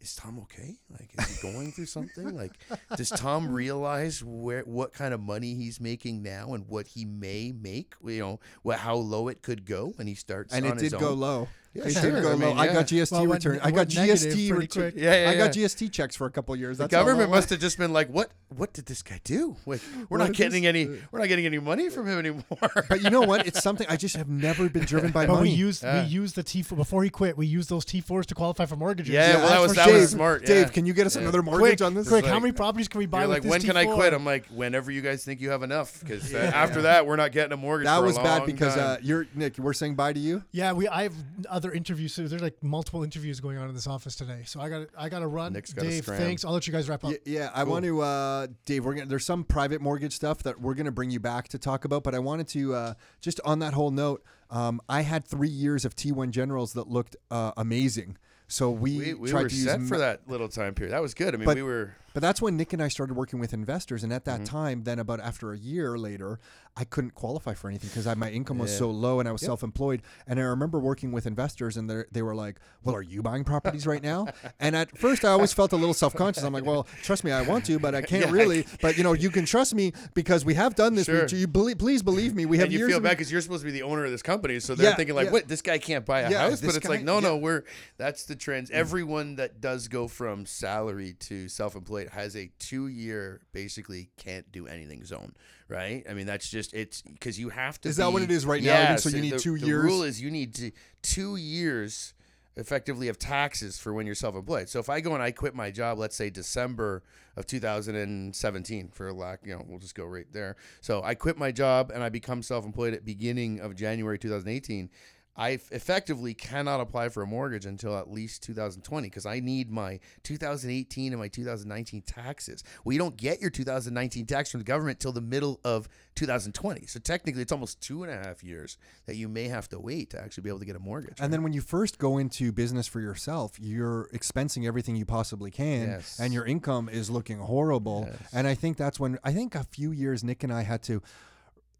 Is Tom okay? Like, is he going through something? Like, does Tom realize where what kind of money he's making now and what he may make? You know, what how low it could go when he starts. and it did go low. Yeah, it sure. did go I low. mean, I got GST Well, it went- return. I got GST pretty return. quick. Yeah, yeah, I got. GST checks for a couple of years. The That's all government must have just been like, "What? What did this guy do? Like, we're What not getting this? any. We're not getting any money from him anymore." But you know what? It's something I just have never been driven by But money. we used Yeah. we used the T four before he quit. We used those T fours to qualify for mortgages. Yeah, well, that was- that sure. was smart, Dave, yeah. can you get us Yeah. another mortgage quick, on this? quick. It's how many properties can we buy like, "When can I T4?" quit?" I'm like, "Whenever you guys think you have enough." Because after that, we're not getting a mortgage. that was bad because uh, you're Nick. We're saying bye to you. Yeah, we. I have other interviews. So there's like multiple interviews going on in this office today. So I got. I got to run. Nick's gotta Dave, scram. thanks. I'll let you guys wrap up. Yeah, yeah, I want to, uh, Dave. We're gonna. There's some private mortgage stuff that we're gonna bring you back to talk about, but I wanted to uh, just on that whole note. Um, I had three years of T1 generals that looked uh, amazing. So we, we, we tried were to use set for that little time period. That was good. I mean, But- we were. But that's when Nick and I started working with investors, and at Mm-hmm. that time, then about after a year later, I couldn't qualify for anything because my income was Yeah. so low and I was self-employed. And I remember working with investors, and they they were like, "Well, are you buying properties right now?" and at first, I always felt a little self-conscious. I'm like, "Well, trust me, I want to, but I can't Yeah. really." But you know, you can trust me because we have done this. Sure. We, you believe, please believe me. We have and you feel bad because you're supposed to be the owner of this company, so they're Yeah, thinking like. "What? This guy can't buy a house?" But it's guy- like, no, no, we're that's the trends. Mm. Everyone that does go from salary to self-employed has a two-year basically can't do anything zone, right? I mean, that's just it's because you have to. Is that what it is right now? Yes, So you need the- two the rule is you need to two years effectively of taxes for when you're self-employed. So if I go and I quit my job, let's say December of 2017 for lack, you know, we'll just go right there. So I quit my job and I become self-employed at beginning of January 2018. I effectively cannot apply for a mortgage until at least 2020 because I need my 2018 and my 2019 taxes. Well, you don't get your 2019 tax from the government till the middle of 2020. So technically, it's almost two and a half years that you may have to wait to actually be able to get a mortgage. And then when you first go into business for yourself, you're expensing everything you possibly can, Yes. and your income is looking horrible. And I think that's when I think a few years Nick and I had to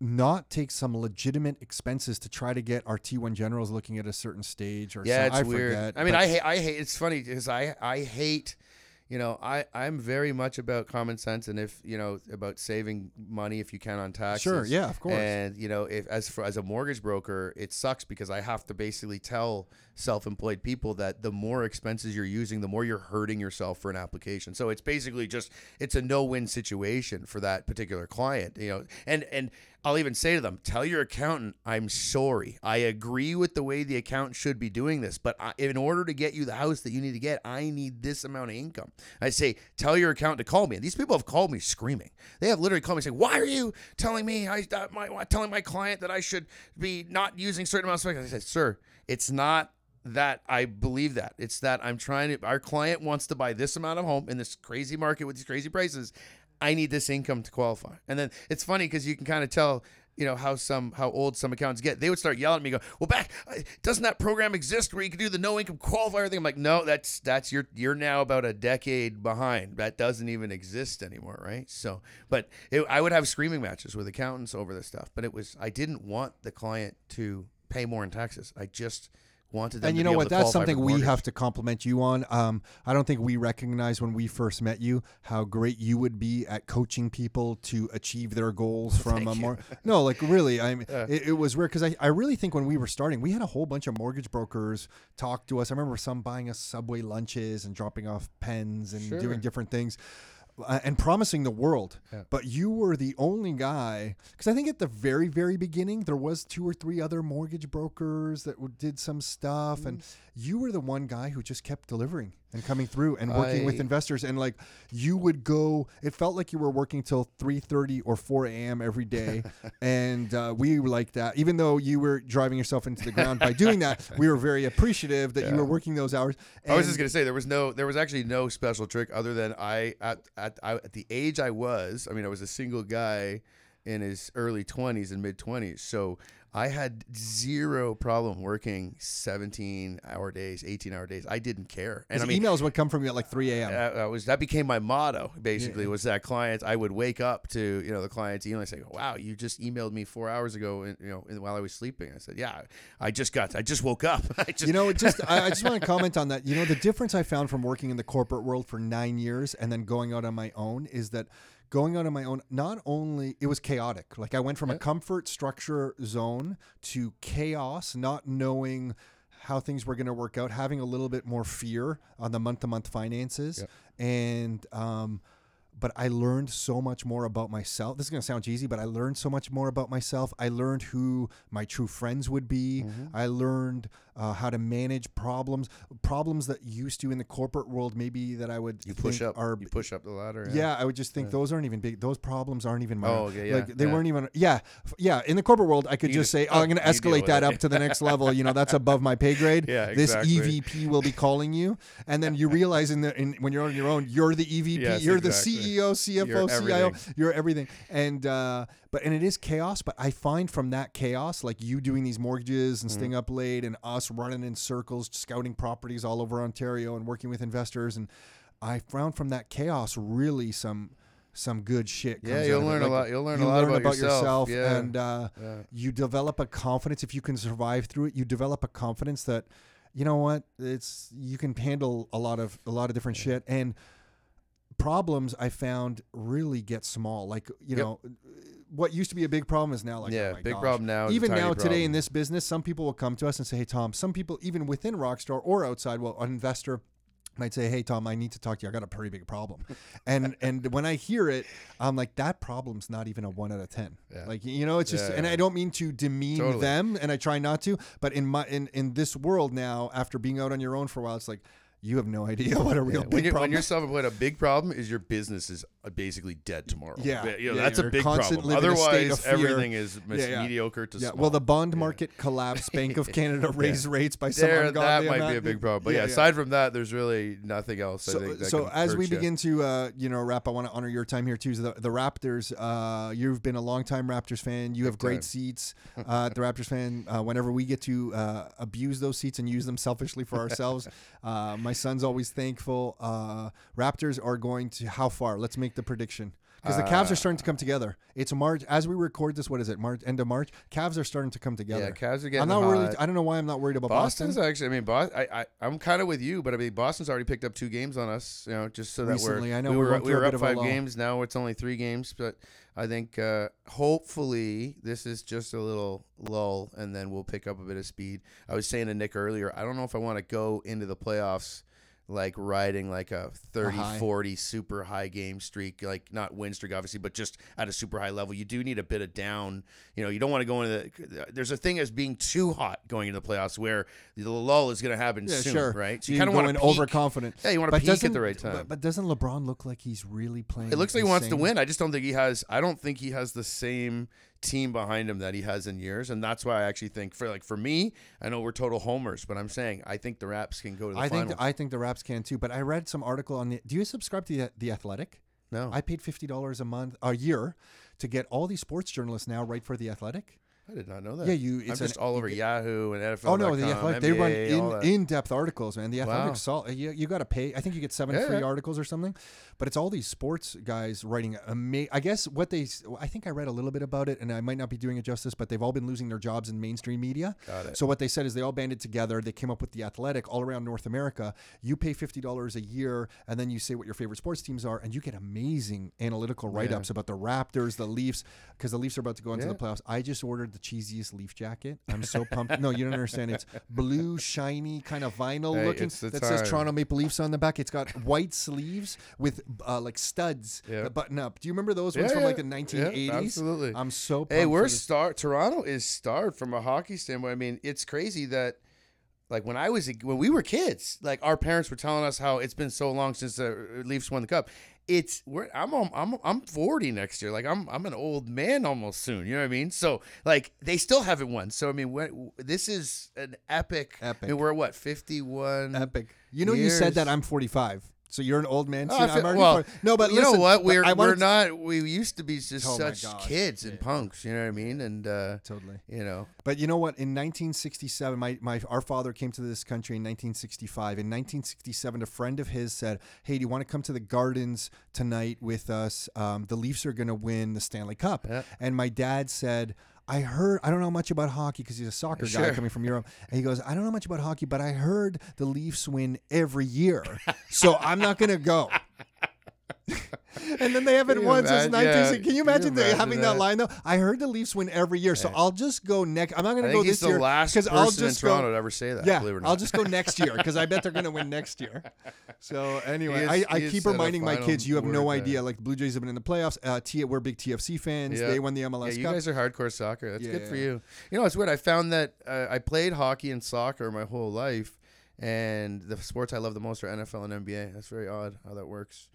not take some legitimate expenses to try to get our T1 generals looking at a certain stage or Yeah, some, it's I weird. forget. I mean, I hate. I hate. It's funny because I I hate. You know, I I'm very much about common sense and if you know about saving money if you can on taxes. Sure, yeah, of course. And you know, if as for as a mortgage broker, it sucks because I have to basically tell self-employed people that the more expenses you're using, the more you're hurting yourself for an application. So it's basically just it's a no-win situation for that particular client. You know, and and I'll even say to them, tell your accountant, I'm sorry. I agree with the way the accountant should be doing this, but I, in order to get you the house that you need to get, I need this amount of income. I say, tell your accountant to call me. And these people have called me screaming. They have literally called me saying, why are you telling me, I, uh, my, telling my client that I should be not using certain amounts of money?" I said, sir, it's not that I believe that. It's that I'm trying to, our client wants to buy this amount of home in this crazy market with these crazy prices. I need this income to qualify. And then it's funny because you can kind of tell, you know, how some, how old some accountants get. They would start yelling at me, go, well, back, uh, doesn't that program exist where you can do the no income qualifier thing? I'm like, no, that's, that's your, you're now about a decade behind. That doesn't even exist anymore. Right. So, but it, I would have screaming matches with accountants over this stuff, but it was, I didn't want the client to pay more in taxes. I just, wanted them and you know what? That's something we have to compliment you on. Um, I don't think we recognized when we first met you how great you would be at coaching people to achieve their goals from a more. No, like really, I mean, it, it was weird because I, I really think when we were starting, we had a whole bunch of mortgage brokers talk to us. I remember some buying us Subway lunches and dropping off pens and Sure. doing different things. Uh, and promising the world, but you were the only guy. Because I think at the very, very beginning, there was two or three other mortgage brokers that w- did some stuff, and Mm. You were the one guy who just kept delivering and coming through and working with investors. And like you would go, it felt like you were working till three thirty or four a.m. every day, and uh, we liked that. Even though you were driving yourself into the ground by doing that, we were very appreciative that you were working those hours. I was just gonna say there was no, there was actually no special trick other than I at at I, at the age I was. I mean, I was a single guy in his early twenties and mid twenties, so I had zero problem working seventeen hour days, eighteen hour days. I didn't care, and I mean. emails would come from you at like 3 a.m. That, that was that became my motto. Basically, was that clients I would wake up to you know the client's email and say, "Wow, you just emailed me four hours ago, and you know while I was sleeping." I said, "Yeah, I just got, I just woke up. I just, you know, just I, I just want to comment on that. You know, the difference I found from working in the corporate world for nine years and then going out on my own is that going out on my own, not only it was chaotic. Like I went from a comfort structure zone to chaos, not knowing how things were going to work out, having a little bit more fear on the month to month finances, and um, but I learned so much more about myself. This is going to sound cheesy, but I learned so much more about myself. I learned who my true friends would be. Mm-hmm. I learned uh, how to manage problems, problems that used to in the corporate world, maybe that I would you push up, are you push up the ladder. yeah, I would just think those aren't even big. Those problems aren't even my. Oh, okay, yeah, like they yeah. weren't even. Yeah, yeah. In the corporate world, I could You just say, "Oh, I'm going to escalate that up to the next level." You know, that's above my pay grade. Yeah, This. EVP will be calling you, and then you realize in the in, when you're on your own, you're the EVP. Yes, you're exactly. the CEO, CFO, You're CIO. You're everything. And uh, but and it is chaos. But I find from that chaos, like you doing these mortgages and Mm-hmm. staying up late, and us running in circles, scouting properties all over Ontario, and working with investors and I found from that chaos really some some good shit. Yeah, you'll out of it. learn a lot- you'll learn a lot learn about yourself. Yeah. and uh, Yeah. you develop a confidence. If you can survive through it, you develop a confidence that, you know what, it's you can handle a lot of a lot of different shit and problems. I found really get small. Like you Yep. know, what used to be a big problem is now like yeah, oh my big gosh. problem now. even now today in this business, some people will come to us and say, "Hey, Tom." Some people, even within Rockstar or outside, well, an investor might say, "Hey, Tom, I need to talk to you. I got a pretty big problem." and and when I hear it, I'm like, "That problem's not even a one out of ten. Yeah. Like you know, it's just, Yeah, and yeah. I don't mean to demean Totally. them, and I try not to, but in my in in this world now, after being out on your own for a while, it's like you have no idea what a real Yeah, big when you're, problem. when you're self-employed, a big problem is your business is uh, basically dead tomorrow. Yeah, you know, yeah, that's a big problem. living in a state Otherwise, everything is mis- Yeah, mediocre to yeah, small. well, the bond market collapsed. Bank of Canada raised rates by some there, that might be a big problem. But yeah, aside from that, there's really nothing else. So, so as we begin to uh, you know wrap, I want to honor your time here too. So the, the Raptors, uh, you've been a longtime Raptors fan. You have great seats uh, at the Raptors fan. Uh, whenever we get to uh, abuse those seats and use them selfishly for ourselves, uh, my son's always thankful. Uh, Raptors are going to how far? Let's make the prediction. Because the Cavs are starting to come together. It's March as we record this. What is it? March end of March. Cavs are starting to come together. yeah, Cavs are getting I'm not hot. really. I don't know why I'm not worried about Boston's Boston. actually. I mean, Bos- I, I, I'm kind of with you, but I mean, Boston's already picked up two games on us. You know, just so that Recently, we're. I know we we were we through a were up five games. Now it's only three games, but I think uh, hopefully this is just a little lull, and then we'll pick up a bit of speed. I was saying to Nick earlier, I don't know if I want to go into the playoffs like riding like a 30 high. 40 super high game streak like not win streak obviously but just at a super high level you do need a bit of down you know you don't want to go into the there's a thing as being too hot going into the playoffs where the lull is going to happen Yeah, soon sure. right So you kind of want to overconfident. yeah you want to peak at the right time But, but doesn't LeBron look like he's really playing? it looks like he wants to win. I just don't think he has. I don't think he has the same team behind him that he has in years, and that's why I actually think for like for me, I know we're total homers, but I'm saying I think the Raps can go to the I finals. think I think the Raps can too. But I read some article on the. Do you subscribe to the, the Athletic? no, I paid fifty dollars a month a year to get all these sports journalists now write for the Athletic. I did not know that. Yeah, you. I'm It's just an, all over Yahoo and NFL. Oh no, the Athletic. they run in in depth articles, man. The Wow. Athletic salt. You, you got to pay. I think you get seven Yeah, free yeah. articles or something. But it's all these sports guys writing. Ama- I guess what they. I think I read a little bit about it, and I might not be doing it justice. But they've all been losing their jobs in mainstream media. Got it. So what they said is they all banded together. They came up with the Athletic all around North America. You pay fifty dollars a year, and then you say what your favorite sports teams are, and you get amazing analytical write ups about the Raptors, the Leafs, because the Leafs are about to go into the playoffs. I just ordered the cheesiest Leaf jacket. I'm so pumped. no, you don't understand. It's blue, shiny, kind of vinyl Hey, looking it's the that says. Toronto Maple Leafs on the back. It's got white sleeves with uh, like studs Yeah. that button up. Do you remember those Yeah, ones from like the Yeah, 1980s? absolutely. I'm so pumped Hey, we're star. Toronto is starved from a hockey standpoint. I mean, it's crazy that, like, when I was a, when we were kids, like our parents were telling us how it's been so long since the Leafs won the cup. It's we're I'm I'm I'm 40 next year. Like I'm I'm an old man almost soon. You know what I mean? So like they still haven't won. So I mean, when, this is an epic. Epic. I mean, we're what 51. Epic. You know, you said that I'm 45, so you're an old man. Oh, Soon. Feel- I'm already well, no, but you know listen, what? We're we're wanted- not. We used to be just Oh such kids and Yeah. punks. You know what I mean? And uh, Totally. you know, But you know what? In 1967, my, my our father came to this country in 1965. In 1967, a friend of his said, "Hey, do you want to come to the Gardens tonight with us? Um, the Leafs are going to win the Stanley Cup." Yeah. And my dad said. I heard, I don't know much about hockey because he's a soccer guy Sure. coming from Europe. And he goes, I don't know much about hockey, but I heard the Leafs win every year. So I'm not going to go. and then they haven't Can you won since imagine- 1960. yeah, Can you you imagine, the- imagine having that? that? line though? I heard the Leafs win every year, so I'll just go next. I'm not going to go this the year last person I'll just in Toronto go. to ever say that. Yeah, believe it or not. I'll just go next year because I bet they're going to win next year. So anyway, is- I, I keep reminding my kids, you have no idea. Like Blue Jays have been in the playoffs. Uh, T, we're big TFC fans. Yeah. They won the Yeah, MLS you Cup. guys are hardcore soccer. That's good for you. You know, it's weird. I found that uh, I played hockey and soccer my whole life, and the sports I love the most are NFL and NBA. That's very odd how that works.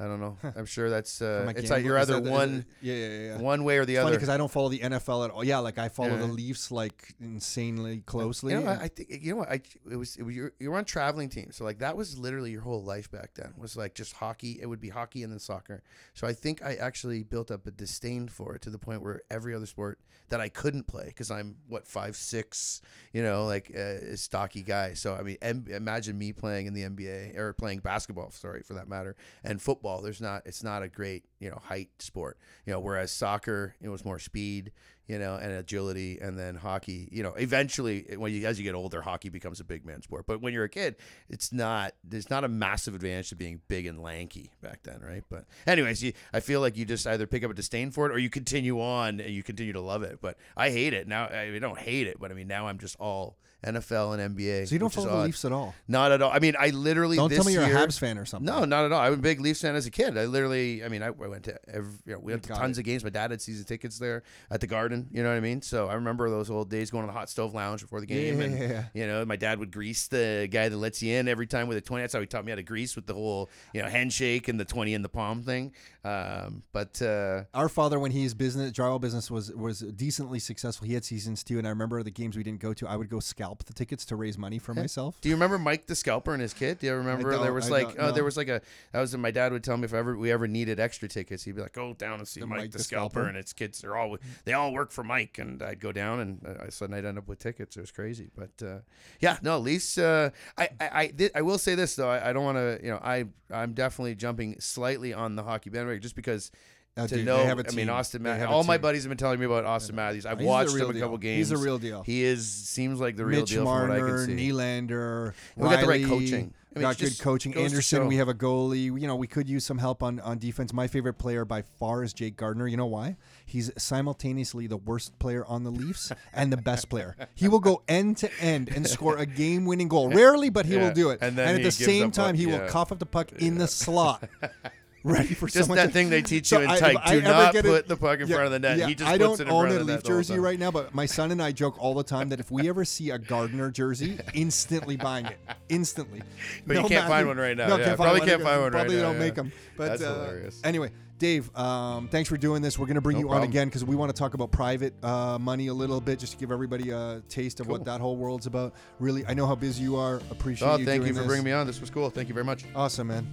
I don't know. I'm sure that's uh, it's like you're either that- one it- yeah, yeah, yeah. one way or the It's other. because I don't follow the NFL at all. Yeah, like I follow Yeah. the Leafs like insanely closely. You know, I, I think you know what I it was. It was you're, you're on traveling teams, so like that was literally your whole life back then. Was like just hockey. It would be hockey and then soccer. So I think I actually built up a disdain for it to the point where every other sport that I couldn't play because I'm what five six, you know, like uh, a stocky guy. So I mean, em- imagine me playing in the NBA or playing basketball. Sorry for that matter, and football. Football. There's not. It's not a great you know height sport. You know, whereas soccer it was more speed. You know, and agility, and then hockey. You know, eventually, eh, when you as you get older, hockey becomes a big man sport. But when you're a kid, it's not. There's not a massive advantage to being big and lanky back then, right? But anyways, you, I feel like you just either pick up a disdain for it or you continue on and you continue to love it. But I hate it now. I don't hate it, but I mean now I'm just all NFL and NBA. So you don't follow the odd. Leafs at all. Not at all. I mean, I literally Don't tell me you're year, a Habs fan or something. No, not at all. I was a big Leafs fan as a kid. I literally, I mean, I, I went to every, you know, we went to tons it. of games. My dad had season tickets there at the Garden. You know what I mean? So I remember those old days going to the hot stove lounge before the game, and Yeah. you know, my dad would grease the guy that lets you in every time with a twenty. That's how he taught me how to grease with the whole, you know, handshake and the twenty in the palm thing. Um, but uh, Our father, when his business, drywall business was was decently successful, he had seasons too. And I remember the games we didn't go to. I would go scalp the tickets to raise money for myself. Do you remember Mike the Scalper and his kid? Do you remember there was I like don't oh, there was like a that was my dad would tell me if ever we ever needed extra tickets, he'd be like, "Go down and see The Mike, Mike the, the Scalper. Scalper. and his kids. They're all they all work for Mike, and I'd go down and uh, suddenly I'd end up with tickets. It was crazy, but uh, yeah, no, at least uh, I I I, I will say this though, I, I don't want to you know I I'm definitely jumping slightly on the hockey bandwagon just because. Oh, to dude, know, I mean. Auston Matthews. All my buddies have been telling me about Auston Matthews. I've He's watched him a deal. couple games. He's a real deal. He is seems like the real Mitch deal from what I Marner, can see. Nylander, We got the right coaching. I mean, got good coaching. Andersen, we have a goalie. You know, we could use some help on, on defense. My favorite player by far is Jake Gardiner. You know why? He's simultaneously the worst player on the Leafs and the best player. He will go end to end and score a game winning goal. Rarely, but he Yeah, will do it. and then at the same time, on- he yeah. will cough up the puck in the slot. Ready for Just someone that to- thing they teach So you in I- if type. I Do ever not put it- the puck in Yeah, front of the net. yeah, he just I puts don't it in own front a of the Leaf jersey right now, but my son and I joke all the time that if we ever see a Gardiner jersey, instantly buying it, instantly. But you can't find one right now. No, Yeah, can't probably can't find one right now. Probably don't make them. But That's uh, hilarious. Anyway, Dave, um, thanks for doing this. We're going to bring No you on again because we want to talk about private uh, money a little bit, just to give everybody a taste of what that whole world's about. Really, I know how busy you are. Appreciate Oh, you thank you for this. bringing me on. This was cool. Thank you very much. Awesome, man.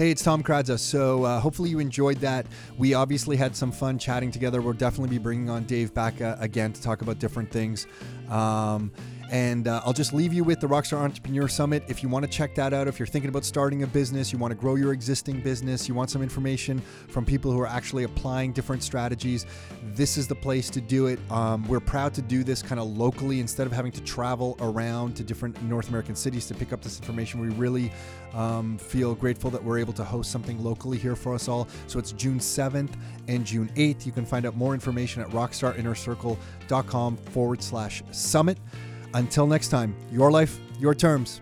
Hey, it's Tom Karadza. So uh, hopefully you enjoyed that. We obviously had some fun chatting together. We'll definitely be bringing on Dave back uh, again to talk about different things. Um, and uh, I'll just leave you with the Rockstar Entrepreneur Summit. If you want to check that out, if you're thinking about starting a business, you want to grow your existing business, you want some information from people who are actually applying different strategies, this is the place to do it. Um, we're proud to do this kind of locally instead of having to travel around to different North American cities to pick up this information. We really um, feel grateful that we're able to host something locally here for us all. So it's June 7th and June 8th. You can find out more information at rockstarinnercircle.com forward slash summit. Until next time, your life, your terms.